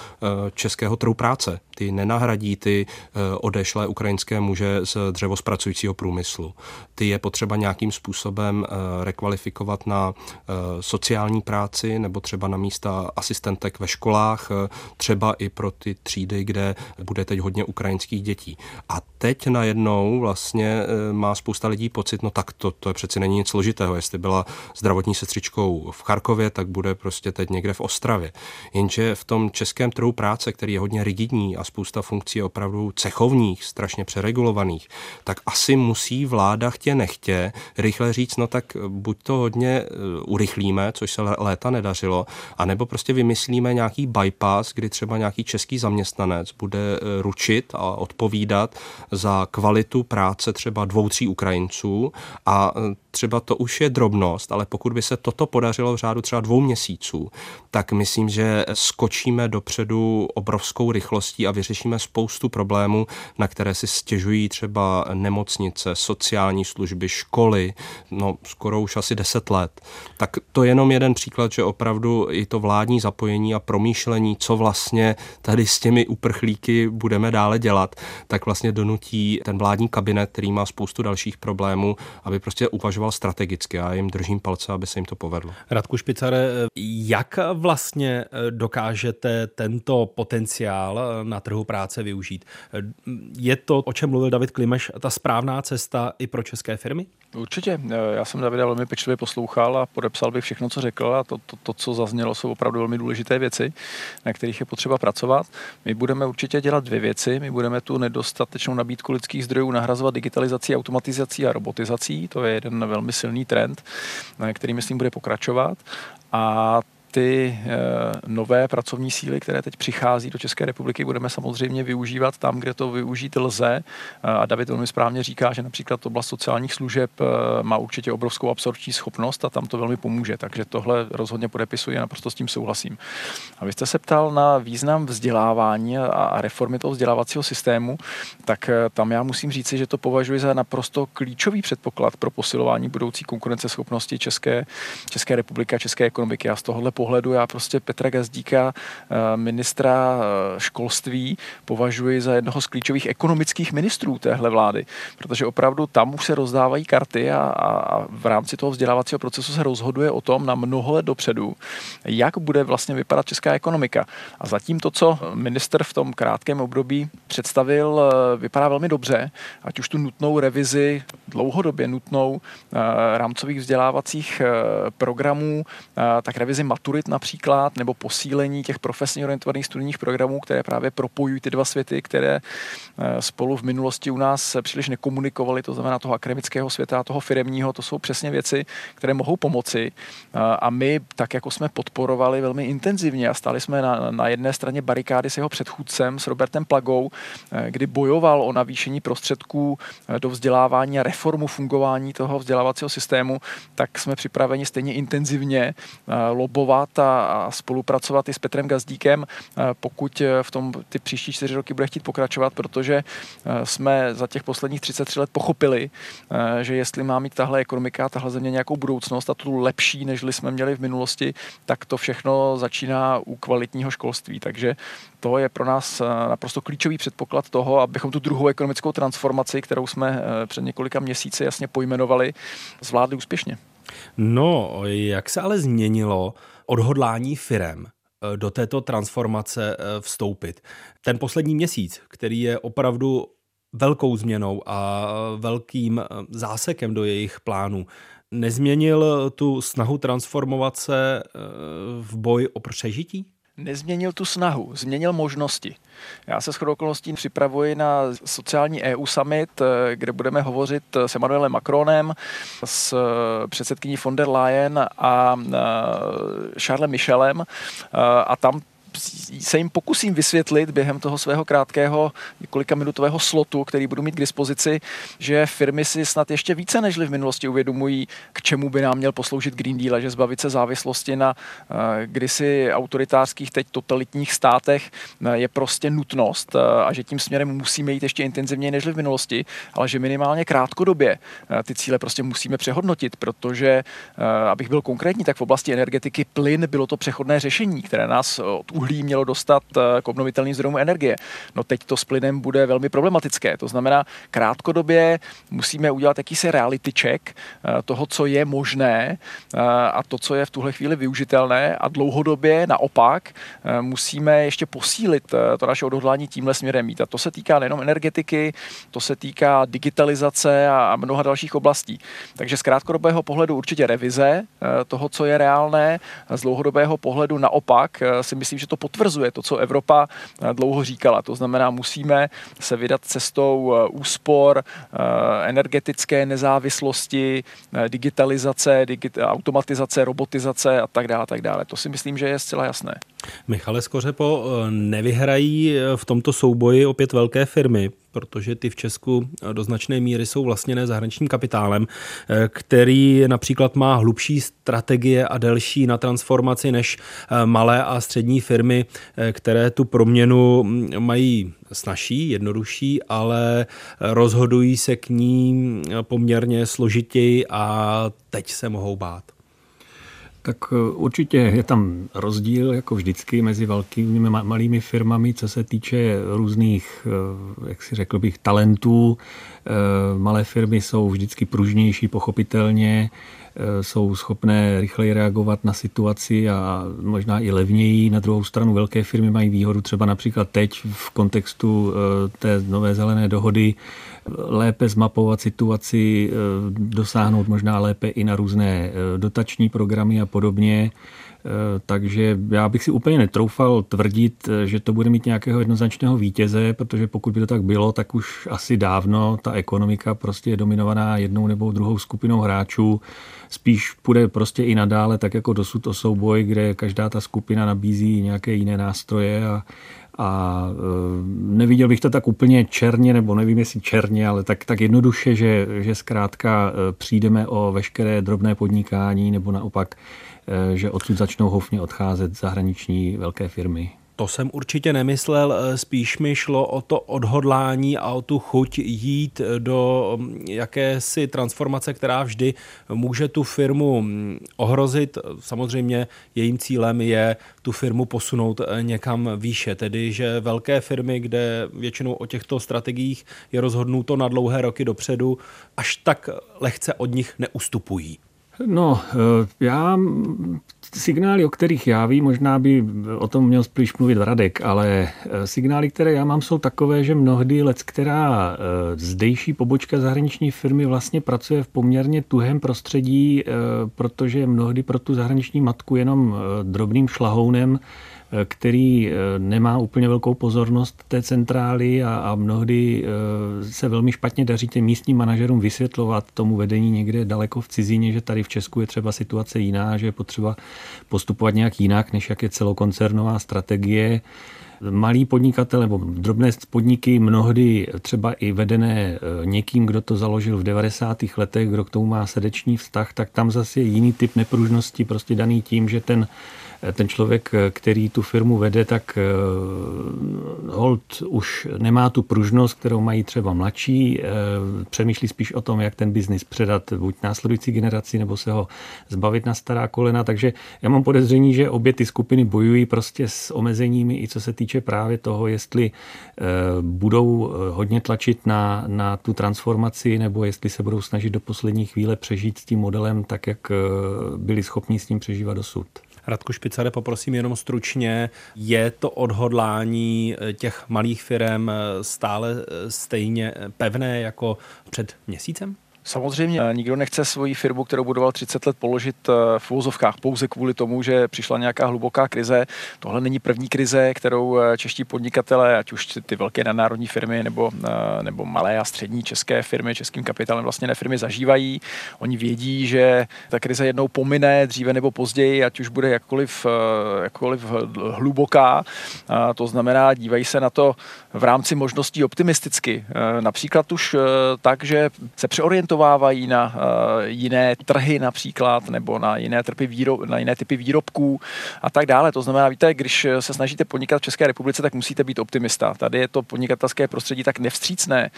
českého trhu práce ty nenahradí ty eh, odešlé ukrajinské muže z dřevospracujícího průmyslu. Ty je potřeba nějakým způsobem eh, rekvalifikovat na eh, sociální práci nebo třeba na místa asistentek ve školách, třeba i pro ty třídy, kde bude teď hodně ukrajinských dětí. A teď najednou vlastně má spousta lidí pocit, no tak to, to je přeci není nic složitého. Jestli byla zdravotní sestřičkou v Charkově, tak bude prostě teď někde v Ostravě. Jenže v tom českém trhu práce, který je hodně rigidní a spousta funkcí je opravdu cechovních, strašně přeregulovaných, tak asi musí vláda chtě nechtě rychle říct, no tak buď to hodně eh, urychlíme, což se léta nedařilo, anebo prostě vymyslíme nějaký bypass, kdy třeba nějaký český zaměstnanec bude eh, ručit a odpovídat za kvalitu práce třeba dvou, tří Ukrajinců a eh, třeba to už je drobnost, ale pokud by se toto podařilo v řádu třeba dvou měsíců, tak myslím, že skočíme dopředu obrovskou rychlostí a vyřešíme spoustu problémů, na které si stěžují třeba nemocnice, sociální služby, školy, no skoro už asi deset let. Tak to je jenom jeden příklad, že opravdu i to vládní zapojení a promýšlení, co vlastně tady s těmi uprchlíky budeme dále dělat, tak vlastně donutí ten vládní kabinet, který má spoustu dalších problémů, aby prostě uvažoval strategicky. Já jim držím palce, aby se jim to povedlo. Radku Špicare, jak vlastně dokážete tento potenciál na trhu práce využít? Je to, o čem mluvil David Klimeš, ta správná cesta i pro české firmy? Určitě. Já jsem Davida velmi pečlivě poslouchal a podepsal bych všechno, co řekl a to, to, to, co zaznělo, jsou opravdu velmi důležité věci, na kterých je potřeba pracovat. My budeme určitě dělat dvě věci. My budeme tu nedostatečnou nabídku lidských zdrojů nahrazovat digitalizací, automatizací a robotizací. To je jeden velmi silný trend, který myslím bude pokračovat. A ty eh, nové pracovní síly, které teď přichází do České republiky, budeme samozřejmě využívat tam, kde to využít lze. Eh, a David velmi správně říká, že například oblast sociálních služeb eh, má určitě obrovskou absorpční schopnost a tam to velmi pomůže. Takže tohle rozhodně podepisuji a naprosto s tím souhlasím. A vy jste se ptal na význam vzdělávání a reformy toho vzdělávacího systému, tak tam já musím říci, že to považuji za naprosto klíčový předpoklad pro posilování budoucí konkurenceschopnosti České, České republiky a České ekonomiky. Já z tohohle pohledu já prostě Petra Gazdíka, eh, ministra eh, školství, považuji za jednoho z klíčových ekonomických ministrů téhle vlády, protože opravdu tam už se rozdávají karty a, a v rámci toho vzdělávacího procesu se rozhoduje o tom na mnoho let dopředu, jak bude vlastně vypadat česká ekonomika. A zatím to, co minister v tom krátkém období představil, eh, vypadá velmi dobře, ať už tu nutnou revizi, dlouhodobě nutnou rámcových vzdělávacích programů, tak revizi matury maturit například, nebo posílení těch profesně orientovaných studijních programů, které právě propojují ty dva světy, které eh, spolu v minulosti u nás příliš nekomunikovaly, to znamená toho akademického světa a toho firemního, to jsou přesně věci, které mohou pomoci. Eh, a my, tak jako jsme podporovali velmi intenzivně a stali jsme na, na jedné straně barikády s jeho předchůdcem, s Robertem Plagou, eh, kdy bojoval o navýšení prostředků do vzdělávání a reformu fungování toho vzdělávacího systému, tak jsme připraveni stejně intenzivně lobovat dělat a, a spolupracovat i s Petrem Gazdíkem, pokud e, v tom ty příští čtyři roky bude chtít pokračovat, protože e, jsme za těch posledních 33 let pochopili, e, že jestli má mít tahle ekonomika, tahle země nějakou budoucnost a tu lepší, než jsme měli v minulosti, tak to všechno začíná u kvalitního školství. Takže to je pro nás naprosto klíčový předpoklad toho, abychom tu druhou ekonomickou transformaci, kterou jsme před několika měsíci jasně pojmenovali, zvládli úspěšně. No, jak se ale změnilo odhodlání firem eh, do této transformace eh, vstoupit. Ten poslední měsíc, který je opravdu velkou změnou a velkým eh, zásekem do jejich plánů, nezměnil tu snahu transformovat se v boj o přežití? Nezměnil tu snahu, změnil možnosti. Já se shodou okolností připravuji na sociální EU summit, eh, kde budeme hovořit s Emmanuelem Macronem, s eh, předsedkyní von der Leyen a eh, Charlesem Michelem a tam se jim pokusím vysvětlit během toho svého krátkého několika minutového slotu, který budu mít k dispozici, že firmy si snad ještě více než v minulosti uvědomují, k čemu by nám měl posloužit Green Deal, že zbavit se závislosti na uh, kdysi autoritářských, teď totalitních státech uh, je prostě nutnost uh, a že tím směrem musíme jít ještě intenzivněji než v minulosti, ale že minimálně krátkodobě ty cíle prostě musíme přehodnotit, protože, abych byl konkrétní, tak v oblasti energetiky plyn bylo to přechodné řešení, které nás od uhlí mělo dostat k obnovitelným zdrojům energie. No teď to s plynem bude velmi problematické. To znamená, krátkodobě musíme udělat jakýsi reality check toho, co je možné a to, co je v tuhle chvíli využitelné a dlouhodobě naopak musíme ještě posílit to naše odhodlání tímhle směrem mít. A to se týká nejenom energetiky, to se týká digitalizace a mnoha dalších oblastí. Takže z krátkodobého pohledu určitě revize toho, co je reálné, z dlouhodobého pohledu naopak si myslím, že to potvrzuje to, co Evropa dlouho říkala. To znamená, musíme se vydat cestou úspor, energetické nezávislosti, digitalizace, digit- automatizace, robotizace a tak dále, tak dále. To si myslím, že je zcela jasné. Michale Skořepo, nevyhrají v tomto souboji opět velké firmy, protože ty v Česku do značné míry jsou vlastněné zahraničním kapitálem, který například má hlubší strategie a delší na transformaci než malé a střední firmy, které tu proměnu mají snažší, jednodušší, ale rozhodují se k ní poměrně složitěji a teď se mohou bát. Tak eh, určitě je tam rozdíl, jako vždycky, mezi velkými a malými firmami, co se týče různých, eh, jak si řekl bych, talentů. Eh, malé firmy jsou vždycky pružnější, pochopitelně, jsou schopné rychleji reagovat na situaci a možná i levněji. Na druhou stranu velké firmy mají výhodu třeba například teď v kontextu té nové zelené dohody, lépe zmapovat situaci, eh, dosáhnout možná lépe i na různé eh, dotační programy a podobně. Eh, takže já bych si úplně netroufal tvrdit, že to bude mít nějakého jednoznačného vítěze, protože pokud by to tak bylo, tak už asi dávno ta ekonomika prostě je dominovaná jednou nebo druhou skupinou hráčů. Spíš půjde prostě i nadále, tak jako dosud o souboj, kde každá ta skupina nabízí nějaké jiné nástroje a, a e, neviděl bych to tak úplně černě, nebo nevím jestli černě, ale tak, tak jednoduše, že, že zkrátka e, přijdeme o veškeré drobné podnikání, nebo naopak, e, že odsud začnou houfně odcházet zahraniční velké firmy. To jsem určitě nemyslel, eh, spíš mi šlo o to odhodlání a o tu chuť jít do mm, jakési transformace, která vždy může tu firmu mm, ohrozit. Samozřejmě jejím cílem je tu firmu posunout eh, někam výše, tedy že velké firmy, kde většinou o těchto strategiích je rozhodnuto na dlouhé roky dopředu, až tak lehce od nich neustupují. No, eh, já signály, o kterých já vím, možná by o tom měl spíš mluvit Radek, ale eh, signály, které já mám, jsou takové, že mnohdy let, která eh, zdejší pobočka zahraniční firmy vlastně pracuje v poměrně tuhém prostředí, protože mnohdy pro tu zahraniční matku jenom drobným šlahounem který eh, nemá úplně velkou pozornost té centrály a, a mnohdy eh, se velmi špatně daří těm místním manažerům vysvětlovat tomu vedení někde daleko v cizině, že tady v Česku je třeba situace jiná, že je potřeba postupovat nějak jinak, než jak je celokoncernová strategie malý podnikatel nebo drobné podniky mnohdy třeba i vedené eh, někým, kdo to založil v 90. letech, kdo k tomu má srdeční vztah, tak tam zase je jiný typ nepružnosti, prostě daný tím, že ten ten člověk, který tu firmu vede, tak eh, hold už nemá tu pružnost, kterou mají třeba mladší, eh, přemýšlí spíš o tom, jak ten biznis předat buď následující generaci, nebo se ho zbavit na stará kolena, takže já mám podezření, že obě ty skupiny bojují prostě s omezeními, i co se týče právě toho, jestli eh, budou hodně tlačit na, na tu transformaci, nebo jestli se budou snažit do poslední chvíle přežít s tím modelem tak, jak byli schopni s ním přežívat dosud. Radku Špicare, poprosím jenom stručně, je to odhodlání eh, těch malých firm eh, stále eh, stejně pevné jako před měsícem? Samozřejmě nikdo nechce svoji firmu, kterou budoval 30 let, položit eh, v úvozovkách pouze kvůli tomu, že přišla nějaká hluboká krize. Tohle není první krize, kterou eh, čeští podnikatelé, ať už ty velké nadnárodní firmy nebo, eh, nebo malé a střední české firmy, českým kapitálem vlastně ne firmy zažívají. Oni vědí, že ta krize jednou pomine dříve nebo později, ať už bude jakkoliv, jakkoliv hluboká. To znamená, dívají se na to v rámci možností optimisticky. Například už tak, že se přeorientují přeorientovávají na jiné trhy například, nebo na jiné, typy výrob, na jiné typy výrobků a tak dále. To znamená, víte, když se snažíte podnikat v České republice, tak musíte být optimista. Tady je to podnikatelské prostředí tak nevstřícné,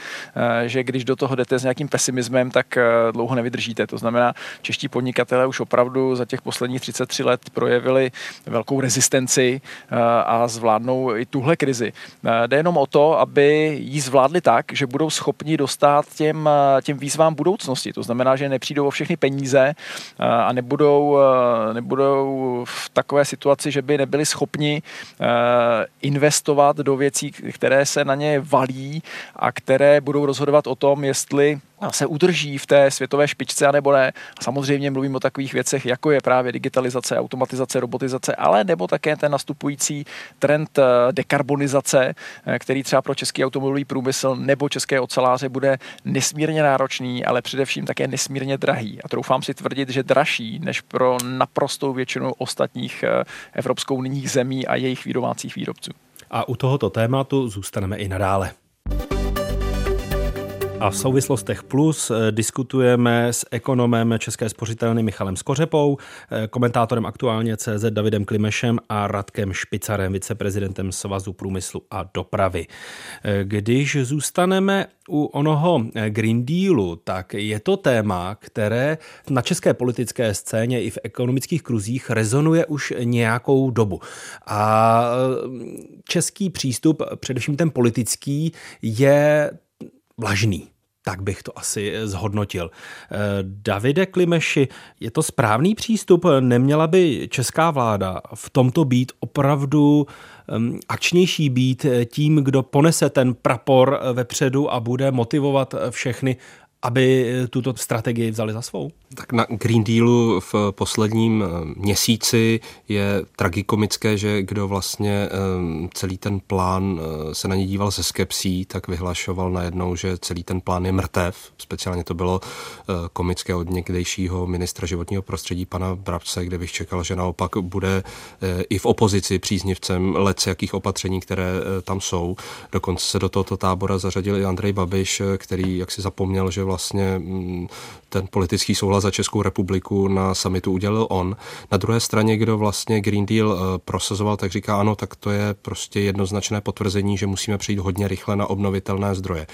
že když do toho jdete s nějakým pesimismem, tak dlouho nevydržíte. To znamená, čeští podnikatelé už opravdu za těch posledních 33 let projevili velkou rezistenci a zvládnou i tuhle krizi. Jde jenom o to, aby ji zvládli tak, že budou schopni dostat těm, těm výzvám budoucnosti. To znamená, že nepřijdou o všechny peníze a nebudou, nebudou v takové situaci, že by nebyli schopni investovat do věcí, které se na ně valí a které budou rozhodovat o tom, jestli se udrží v té světové špičce, anebo ne. Samozřejmě mluvím o takových věcech, jako je právě digitalizace, automatizace, robotizace, ale nebo také ten nastupující trend eh, dekarbonizace, eh, který třeba pro český automobilový průmysl nebo české oceláře bude nesmírně náročný, ale především také nesmírně drahý. A troufám si tvrdit, že dražší než pro naprostou většinu ostatních eh, evropskou nyních zemí a jejich výromácích výrobců. A u tohoto tématu zůstaneme i nadále. A v souvislostech plus eh, diskutujeme s ekonomem České spořitelny Michalem Skořepou, eh, komentátorem aktuálně CZ Davidem Klimešem a Radkem Špicarem, viceprezidentem Svazu průmyslu a dopravy. Eh, když zůstaneme u onoho Green Dealu, tak je to téma, které na české politické scéně i v ekonomických kruzích rezonuje už nějakou dobu. A český přístup, především ten politický, je vlažný. Tak bych to asi zhodnotil. Eh, Davide Klimeši, je to správný přístup? Neměla by česká vláda v tomto být opravdu akčnější být tím, kdo ponese ten prapor vepředu a bude motivovat všechny, aby tuto strategii vzali za svou? Tak na Green Dealu v posledním eh, měsíci je tragikomické, že kdo vlastně eh, celý ten plán eh, se na ně díval se skepsí, tak vyhlašoval najednou, že celý ten plán je mrtev. Speciálně to bylo komické od někdejšího ministra životního prostředí pana Brabce, kde bych čekal, že naopak bude i v opozici příznivcem lec jakých opatření, které tam jsou. Dokonce se do tohoto tábora zařadil i Andrej Babiš, který jak si zapomněl, že vlastně mm, ten politický souhlas za Českou republiku na samitu udělal on. Na druhé straně, kdo vlastně Green Deal eh, prosazoval, tak říká ano, tak to je prostě jednoznačné potvrzení, že musíme přijít hodně rychle na obnovitelné zdroje.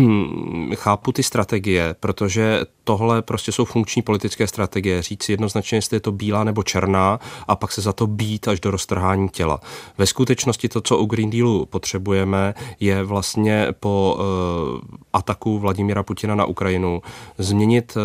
Hmm, chápu ty strategie, protože tohle prostě jsou funkční politické strategie. Říct jednoznačně, jestli je to bílá nebo černá a pak se za to být až do roztrhání těla. Ve skutečnosti to, co u Green Dealu potřebujeme, je vlastně po uh, ataku Vladimira Putina na Ukrajinu změnit uh,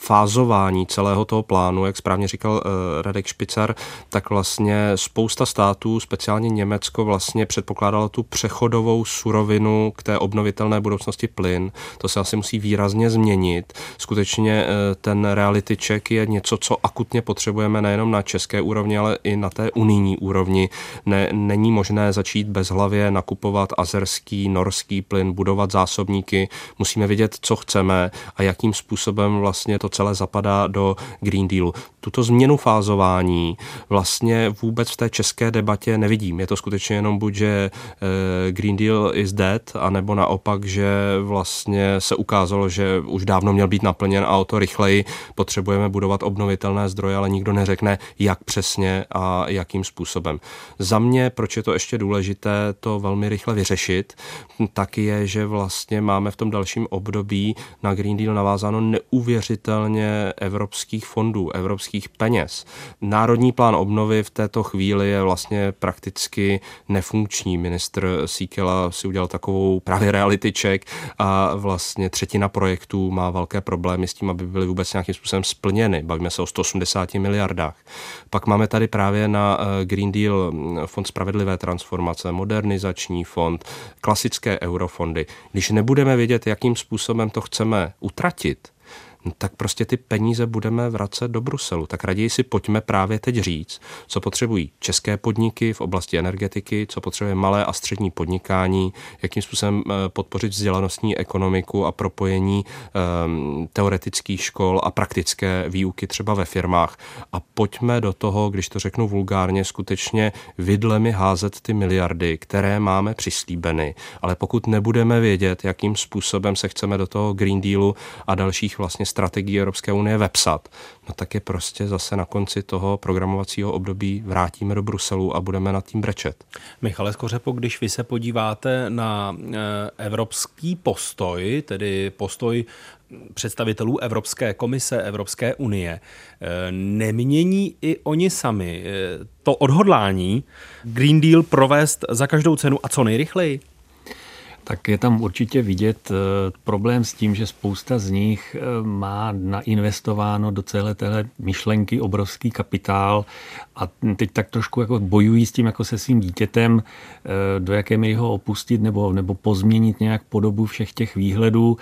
fázování celého toho plánu, jak správně říkal uh, Radek Špicar, tak vlastně spousta států, speciálně Německo, vlastně předpokládalo tu přechodovou surovinu k té obnovitelné budoucnosti plyn. To se asi musí výrazně změnit. Skutečně uh, ten reality check je něco, co akutně potřebujeme nejenom na české úrovni, ale i na té unijní úrovni. Ne, není možné začít bezhlavě nakupovat azerský, norský plyn, budovat zásobníky. Musíme vědět, co chceme a jakým způsobem vlastně to celé zapadá do Green Dealu. Tuto změnu fázování vlastně vůbec v té české debatě nevidím. Je to skutečně jenom buď, že eh, Green Deal is dead, anebo naopak, že vlastně se ukázalo, že už dávno měl být naplněn a o to rychleji potřebujeme budovat obnovitelné zdroje, ale nikdo neřekne, jak přesně a jakým způsobem. Za mě, proč je to ještě důležité to velmi rychle vyřešit, tak je, že vlastně máme v tom dalším období na Green Deal navázáno neuvěřitelné neuvěřitelně evropských fondů, evropských peněz. Národní plán obnovy v této chvíli je vlastně prakticky nefunkční. Ministr Síkela si udělal takovou právě reality check a vlastně třetina projektů má velké problémy s tím, aby byly vůbec nějakým způsobem splněny. Bavíme se o 180 miliardách. Pak máme tady právě na eh, Green Deal hm, fond spravedlivé transformace, modernizační fond, klasické eurofondy. Když nebudeme vědět, jakým způsobem to chceme utratit, tak prostě ty peníze budeme vracet do Bruselu. Tak raději si pojďme právě teď říct, co potřebují české podniky v oblasti energetiky, co potřebuje malé a střední podnikání, jakým způsobem eh, podpořit vzdělanostní ekonomiku a propojení um, teoretických škol a praktické výuky třeba ve firmách. A pojďme do toho, když to řeknu vulgárně, skutečně vidlemi házet ty miliardy, které máme přislíbeny. Ale pokud nebudeme vědět, jakým způsobem se chceme do toho Green Dealu a dalších vlastně strategií Evropské unie vepsat, no tak je prostě zase na konci toho programovacího období vrátíme do Bruselu a budeme nad tím brečet. Michale Skořepo, když vy se podíváte na eh, evropský postoj, tedy postoj představitelů Evropské komise, Evropské unie, eh, nemění i oni sami eh, to odhodlání Green Deal provést za každou cenu a co nejrychleji? Tak je tam určitě vidět eh, problém s tím, že spousta z nich eh, má nainvestováno do celé téhle myšlenky obrovský kapitál a teď tak trošku jako bojují s tím jako se svým dítětem, eh, do jaké míry ho opustit nebo, nebo pozměnit nějak podobu všech těch výhledů.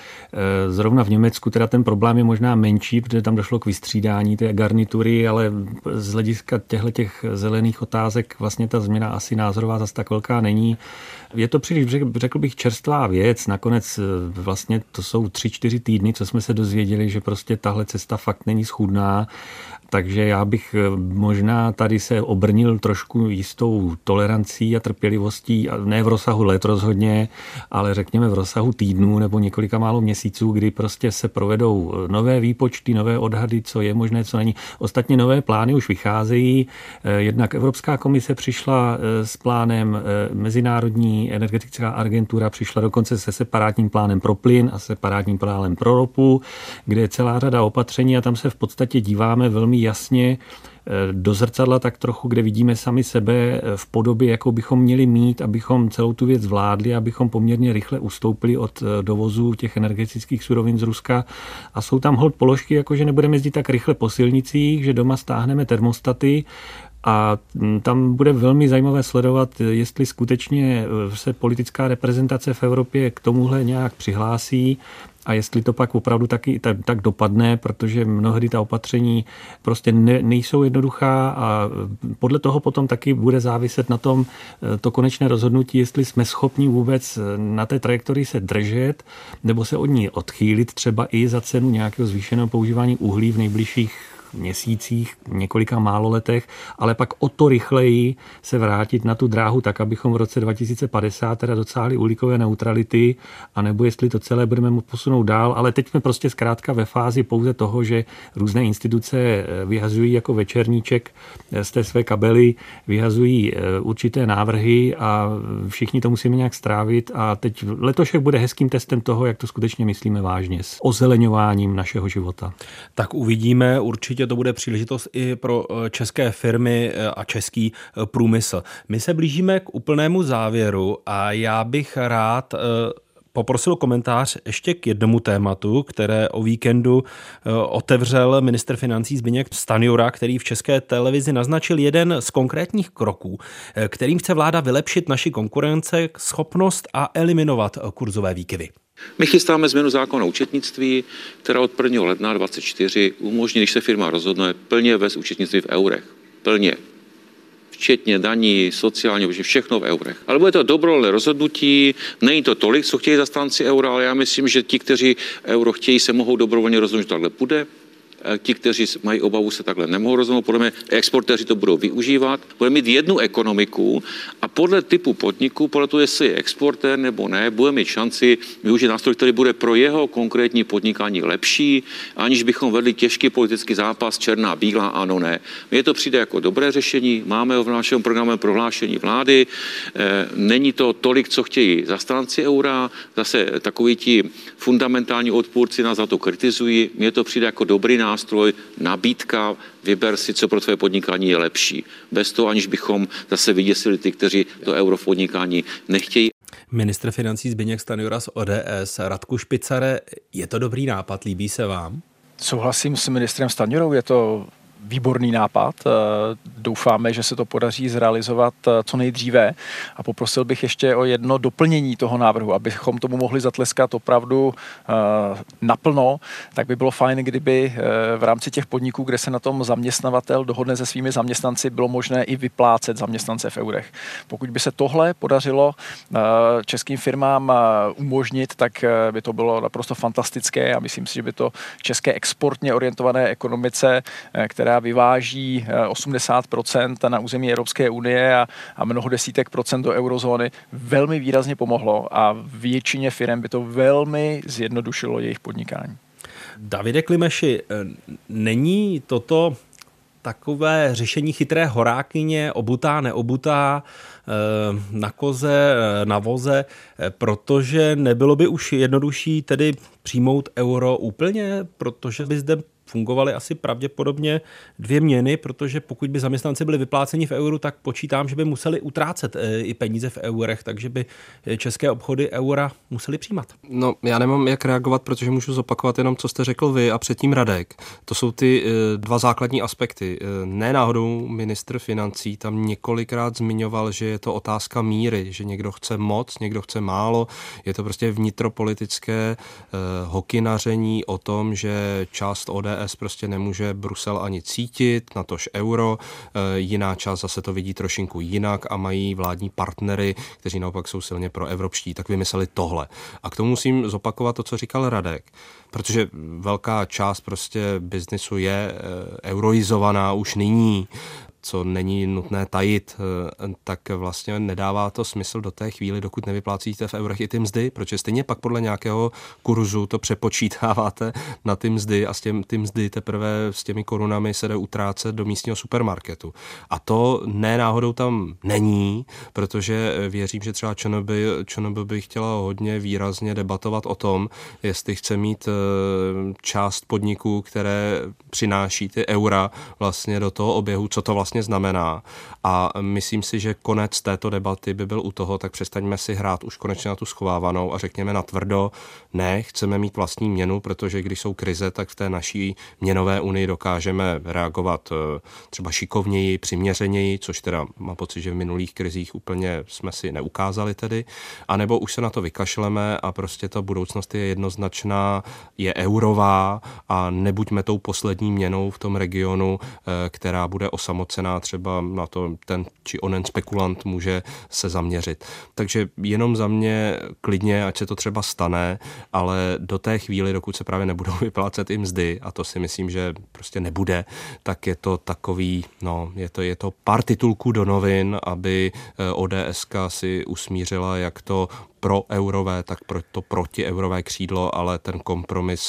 Zrovna v Německu teda ten problém je možná menší, protože tam došlo k vystřídání té garnitury, ale z hlediska těchto těch zelených otázek vlastně ta změna asi názorová zase tak velká není. Je to příliš, řekl bych, čerstvá věc. Nakonec eh, vlastně to jsou tři, čtyři týdny, co jsme se dozvěděli, že prostě tahle cesta fakt není schůdná takže já bych eh, možná tady se obrnil trošku jistou tolerancí a trpělivostí, ne v rozsahu let rozhodně, ale řekněme v rozsahu týdnů nebo několika málo měsíců, kdy prostě se provedou eh, nové výpočty, nové odhady, co je možné, co není. Ostatně nové plány už vycházejí. Eh, jednak Evropská komise přišla s plánem, Mezinárodní energetická agentura přišla dokonce se separátním plánem pro plyn a separátním plánem pro ropu, kde je celá řada opatření a tam se v podstatě díváme velmi jasně eh, do zrcadla tak trochu, kde vidíme sami sebe eh, v podobě, jakou bychom měli mít, abychom celou tu věc zvládli, abychom poměrně rychle ustoupili od eh, dovozu těch energetických surovin z Ruska. A jsou tam hold položky, jako že nebudeme jezdit tak rychle po silnicích, že doma stáhneme termostaty, a hm, tam bude velmi zajímavé sledovat, jestli skutečně se politická reprezentace v Evropě k tomuhle nějak přihlásí a jestli to pak opravdu taky tak, tak dopadne, protože mnohdy ta opatření prostě ne, nejsou jednoduchá a podle toho potom taky bude záviset na tom eh, to konečné rozhodnutí, jestli jsme schopni vůbec na té trajektorii se držet nebo se od ní odchýlit třeba i za cenu nějakého zvýšeného používání uhlí v nejbližších měsících, několika málo letech, ale pak o to rychleji se vrátit na tu dráhu tak, abychom v roce 2050 teda docáhli uhlíkové neutrality, anebo jestli to celé budeme posunout dál, ale teď jsme prostě zkrátka ve fázi pouze toho, že různé instituce eh, vyhazují jako večerníček eh, z té své kabely, vyhazují eh, určité návrhy a všichni to musíme nějak strávit a teď letošek bude hezkým testem toho, jak to skutečně myslíme vážně s ozeleňováním našeho života. Tak uvidíme určitě určitě to bude příležitost i pro eh, české firmy eh, a český eh, průmysl. My se blížíme k úplnému závěru a já bych rád poprosil komentář ještě k jednomu tématu, které o víkendu otevřel minister financí Zbigněk Stanjura, který v české televizi naznačil jeden z konkrétních kroků, kterým chce vláda vylepšit naši konkurence, schopnost a eliminovat kurzové výkyvy. My chystáme změnu zákona o účetnictví, která od 1. ledna 2024 umožní, když se firma rozhodne, plně vést účetnictví v eurech. Plně. Včetně daní, sociálně, všechno v eurech. Ale bude to dobrovolné rozhodnutí, není to tolik, co chtějí zastánci eura, ale já myslím, že ti, kteří euro chtějí, se mohou dobrovolně rozhodnout, že takhle bude. Eh, ti, kteří mají obavu, se takhle nemohou rozhodnout. Podle mě exportéři to budou využívat. Budeme mít jednu ekonomiku a podle typu podniku, podle toho, jestli je exportér nebo ne, bude mít šanci využít nástroj, který bude pro jeho konkrétní podnikání lepší, aniž bychom vedli těžký politický zápas, černá, bílá, ano, ne. Mně to přijde jako dobré řešení, máme ho v našem programu prohlášení vlády, eh, není to tolik, co chtějí zastánci eura, zase takoví ti fundamentální odpůrci nás za to kritizují, mně to přijde jako dobrý nástroj, nástroj, nabídka, vyber si, co pro tvoje podnikání je lepší. Bez toho, aniž bychom zase vyděsili ty, kteří to euro v podnikání nechtějí. Ministr financí Zbigněk Stanjura z ODS, Radku Špicare, je to dobrý nápad, líbí se vám? Souhlasím s ministrem Stanjurou, je to výborný nápad. Eh, doufáme, že se to podaří zrealizovat eh, co nejdříve a poprosil bych ještě o jedno doplnění toho návrhu, abychom tomu mohli zatleskat opravdu eh, naplno, tak by bylo fajn, kdyby v rámci těch podniků, kde se na tom zaměstnavatel dohodne se svými zaměstnanci, bylo možné i vyplácet zaměstnance v eurech. Pokud by se tohle podařilo českým firmám umožnit, tak by to bylo naprosto fantastické a myslím si, že by to české exportně orientované ekonomice, která vyváží 80% eh, na území Evropské unie a, a mnoho desítek procent do eurozóny, velmi výrazně pomohlo a většině firm by to velmi zjednodušilo jejich podnikání. Davide Klimeši, eh, není toto takové řešení chytré horákyně, obutá, neobutá, eh, na koze, na voze, protože nebylo by už jednodušší tedy přijmout euro úplně, protože by zde fungovaly asi pravděpodobně dvě měny, protože pokud by zaměstnanci byli vypláceni v euru, tak počítám, že by museli utrácet eh, i peníze v eurech, takže by eh, české obchody eura museli přijímat. No, já nemám jak reagovat, protože můžu zopakovat jenom, co jste řekl vy a předtím Radek. To jsou ty eh, dva základní aspekty. Ne náhodou ministr financí tam několikrát zmiňoval, že je to otázka míry, že někdo chce moc, někdo chce málo. Je to prostě vnitropolitické hokinaření o tom, že část ODS ETS prostě nemůže Brusel ani cítit, natož euro, e, jiná část zase to vidí trošinku jinak a mají vládní partnery, kteří naopak jsou silně pro evropští, tak vymysleli tohle. A k tomu musím zopakovat to, co říkal Radek, protože velká část prostě biznisu je e, euroizovaná už nyní co není nutné tajit, eh, tak vlastně nedává to smysl do té chvíli, dokud nevyplácíte v eurech i ty mzdy, protože stejně pak podle nějakého kurzu to přepočítáváte na ty mzdy a s těm, ty mzdy teprve s těmi korunami se jde utrácet do místního supermarketu. A to ne náhodou tam není, protože věřím, že třeba ČNB, ČNB by chtěla hodně výrazně debatovat o tom, jestli chce mít eh, část podniků, které přináší ty eura vlastně do toho oběhu, co to vlastně vlastně znamená. A myslím si, že konec této debaty by byl u toho, tak přestaňme si hrát už konečně na tu schovávanou a řekněme na tvrdo, ne, chceme mít vlastní měnu, protože když jsou krize, tak v té naší měnové unii dokážeme reagovat eh, třeba šikovněji, přiměřeněji, což teda mám pocit, že v minulých krizích úplně jsme si neukázali tedy, anebo už se na to vykašleme a prostě ta budoucnost je jednoznačná, je eurová a nebuďme tou poslední měnou v tom regionu, eh, která bude osamocená cená třeba na to ten či onen spekulant může se zaměřit. Takže jenom za mě klidně, ať se to třeba stane, ale do té chvíli, dokud se právě nebudou [LAUGHS] vyplácet i mzdy, a to si myslím, že prostě nebude, tak je to takový, no, je to, je to pár titulků do novin, aby eh, ODS si usmířila, jak to pro eurové, tak pro to proti eurové křídlo, ale ten kompromis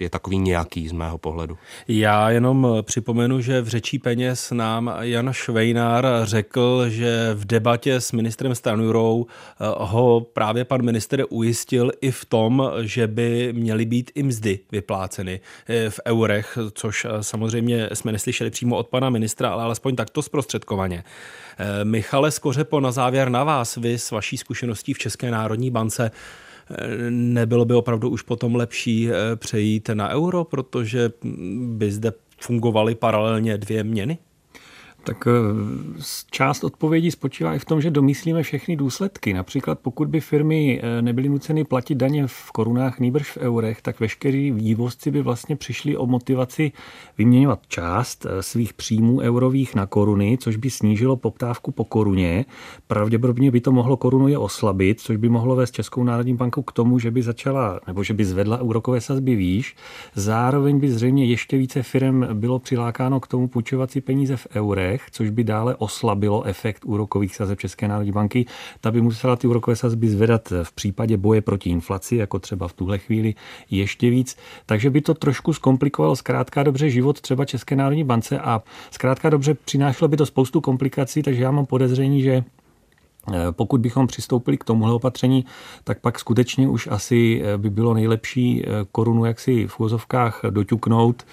je takový nějaký z mého pohledu. Já jenom připomenu, že v řečí peněz nám Jan Švejnár řekl, že v debatě s ministrem Stanurou eh, ho právě pan minister ujistil i v tom, že by měly být i mzdy vypláceny eh, v eurech, což eh, samozřejmě jsme neslyšeli přímo od pana ministra, ale alespoň takto zprostředkovaně. Michale Skořepo, na závěr na vás, vy s vaší zkušeností v České národní bance, nebylo by opravdu už potom lepší eh, přejít na euro, protože by zde fungovaly paralelně dvě měny? Tak eh, část odpovědí spočívá i v tom, že domyslíme všechny důsledky. Například pokud by firmy eh, nebyly nuceny platit daně v korunách, nýbrž v eurech, tak veškerý vývozci by vlastně přišli o motivaci vyměňovat část eh, svých příjmů eurových na koruny, což by snížilo poptávku po koruně. Pravděpodobně by to mohlo korunu je oslabit, což by mohlo vést Českou národní banku k tomu, že by začala nebo že by zvedla úrokové sazby výš. Zároveň by zřejmě ještě více firm bylo přilákáno k tomu půjčovat si peníze v eurech eurech, což by dále oslabilo efekt úrokových sazeb České národní banky. Ta by musela ty úrokové sazby zvedat v případě boje proti inflaci, jako třeba v tuhle chvíli ještě víc. Takže by to trošku zkomplikovalo zkrátka dobře život třeba České národní bance a zkrátka dobře přinášelo by to spoustu komplikací, takže já mám podezření, že eh, pokud bychom přistoupili k tomuhle opatření, tak pak skutečně už asi eh, by bylo nejlepší eh, korunu jaksi v úvozovkách doťuknout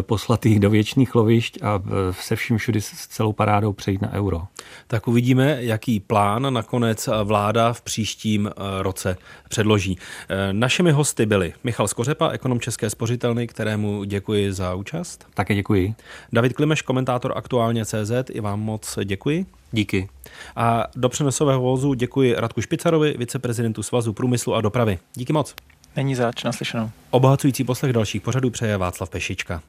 poslat jich do věčných lovišť a se vším všudy s celou parádou přejít na euro. Tak uvidíme, jaký plán nakonec vláda v příštím roce předloží. Našimi hosty byli Michal Skořepa, ekonom České spořitelny, kterému děkuji za účast. Také děkuji. David Klimeš, komentátor aktuálně CZ, i vám moc děkuji. Díky. A do přenosového vozu děkuji Radku Špicarovi, viceprezidentu Svazu průmyslu a dopravy. Díky moc. Není zač, naslyšenou. Obohacující poslech dalších pořadů přeje Václav Pešička.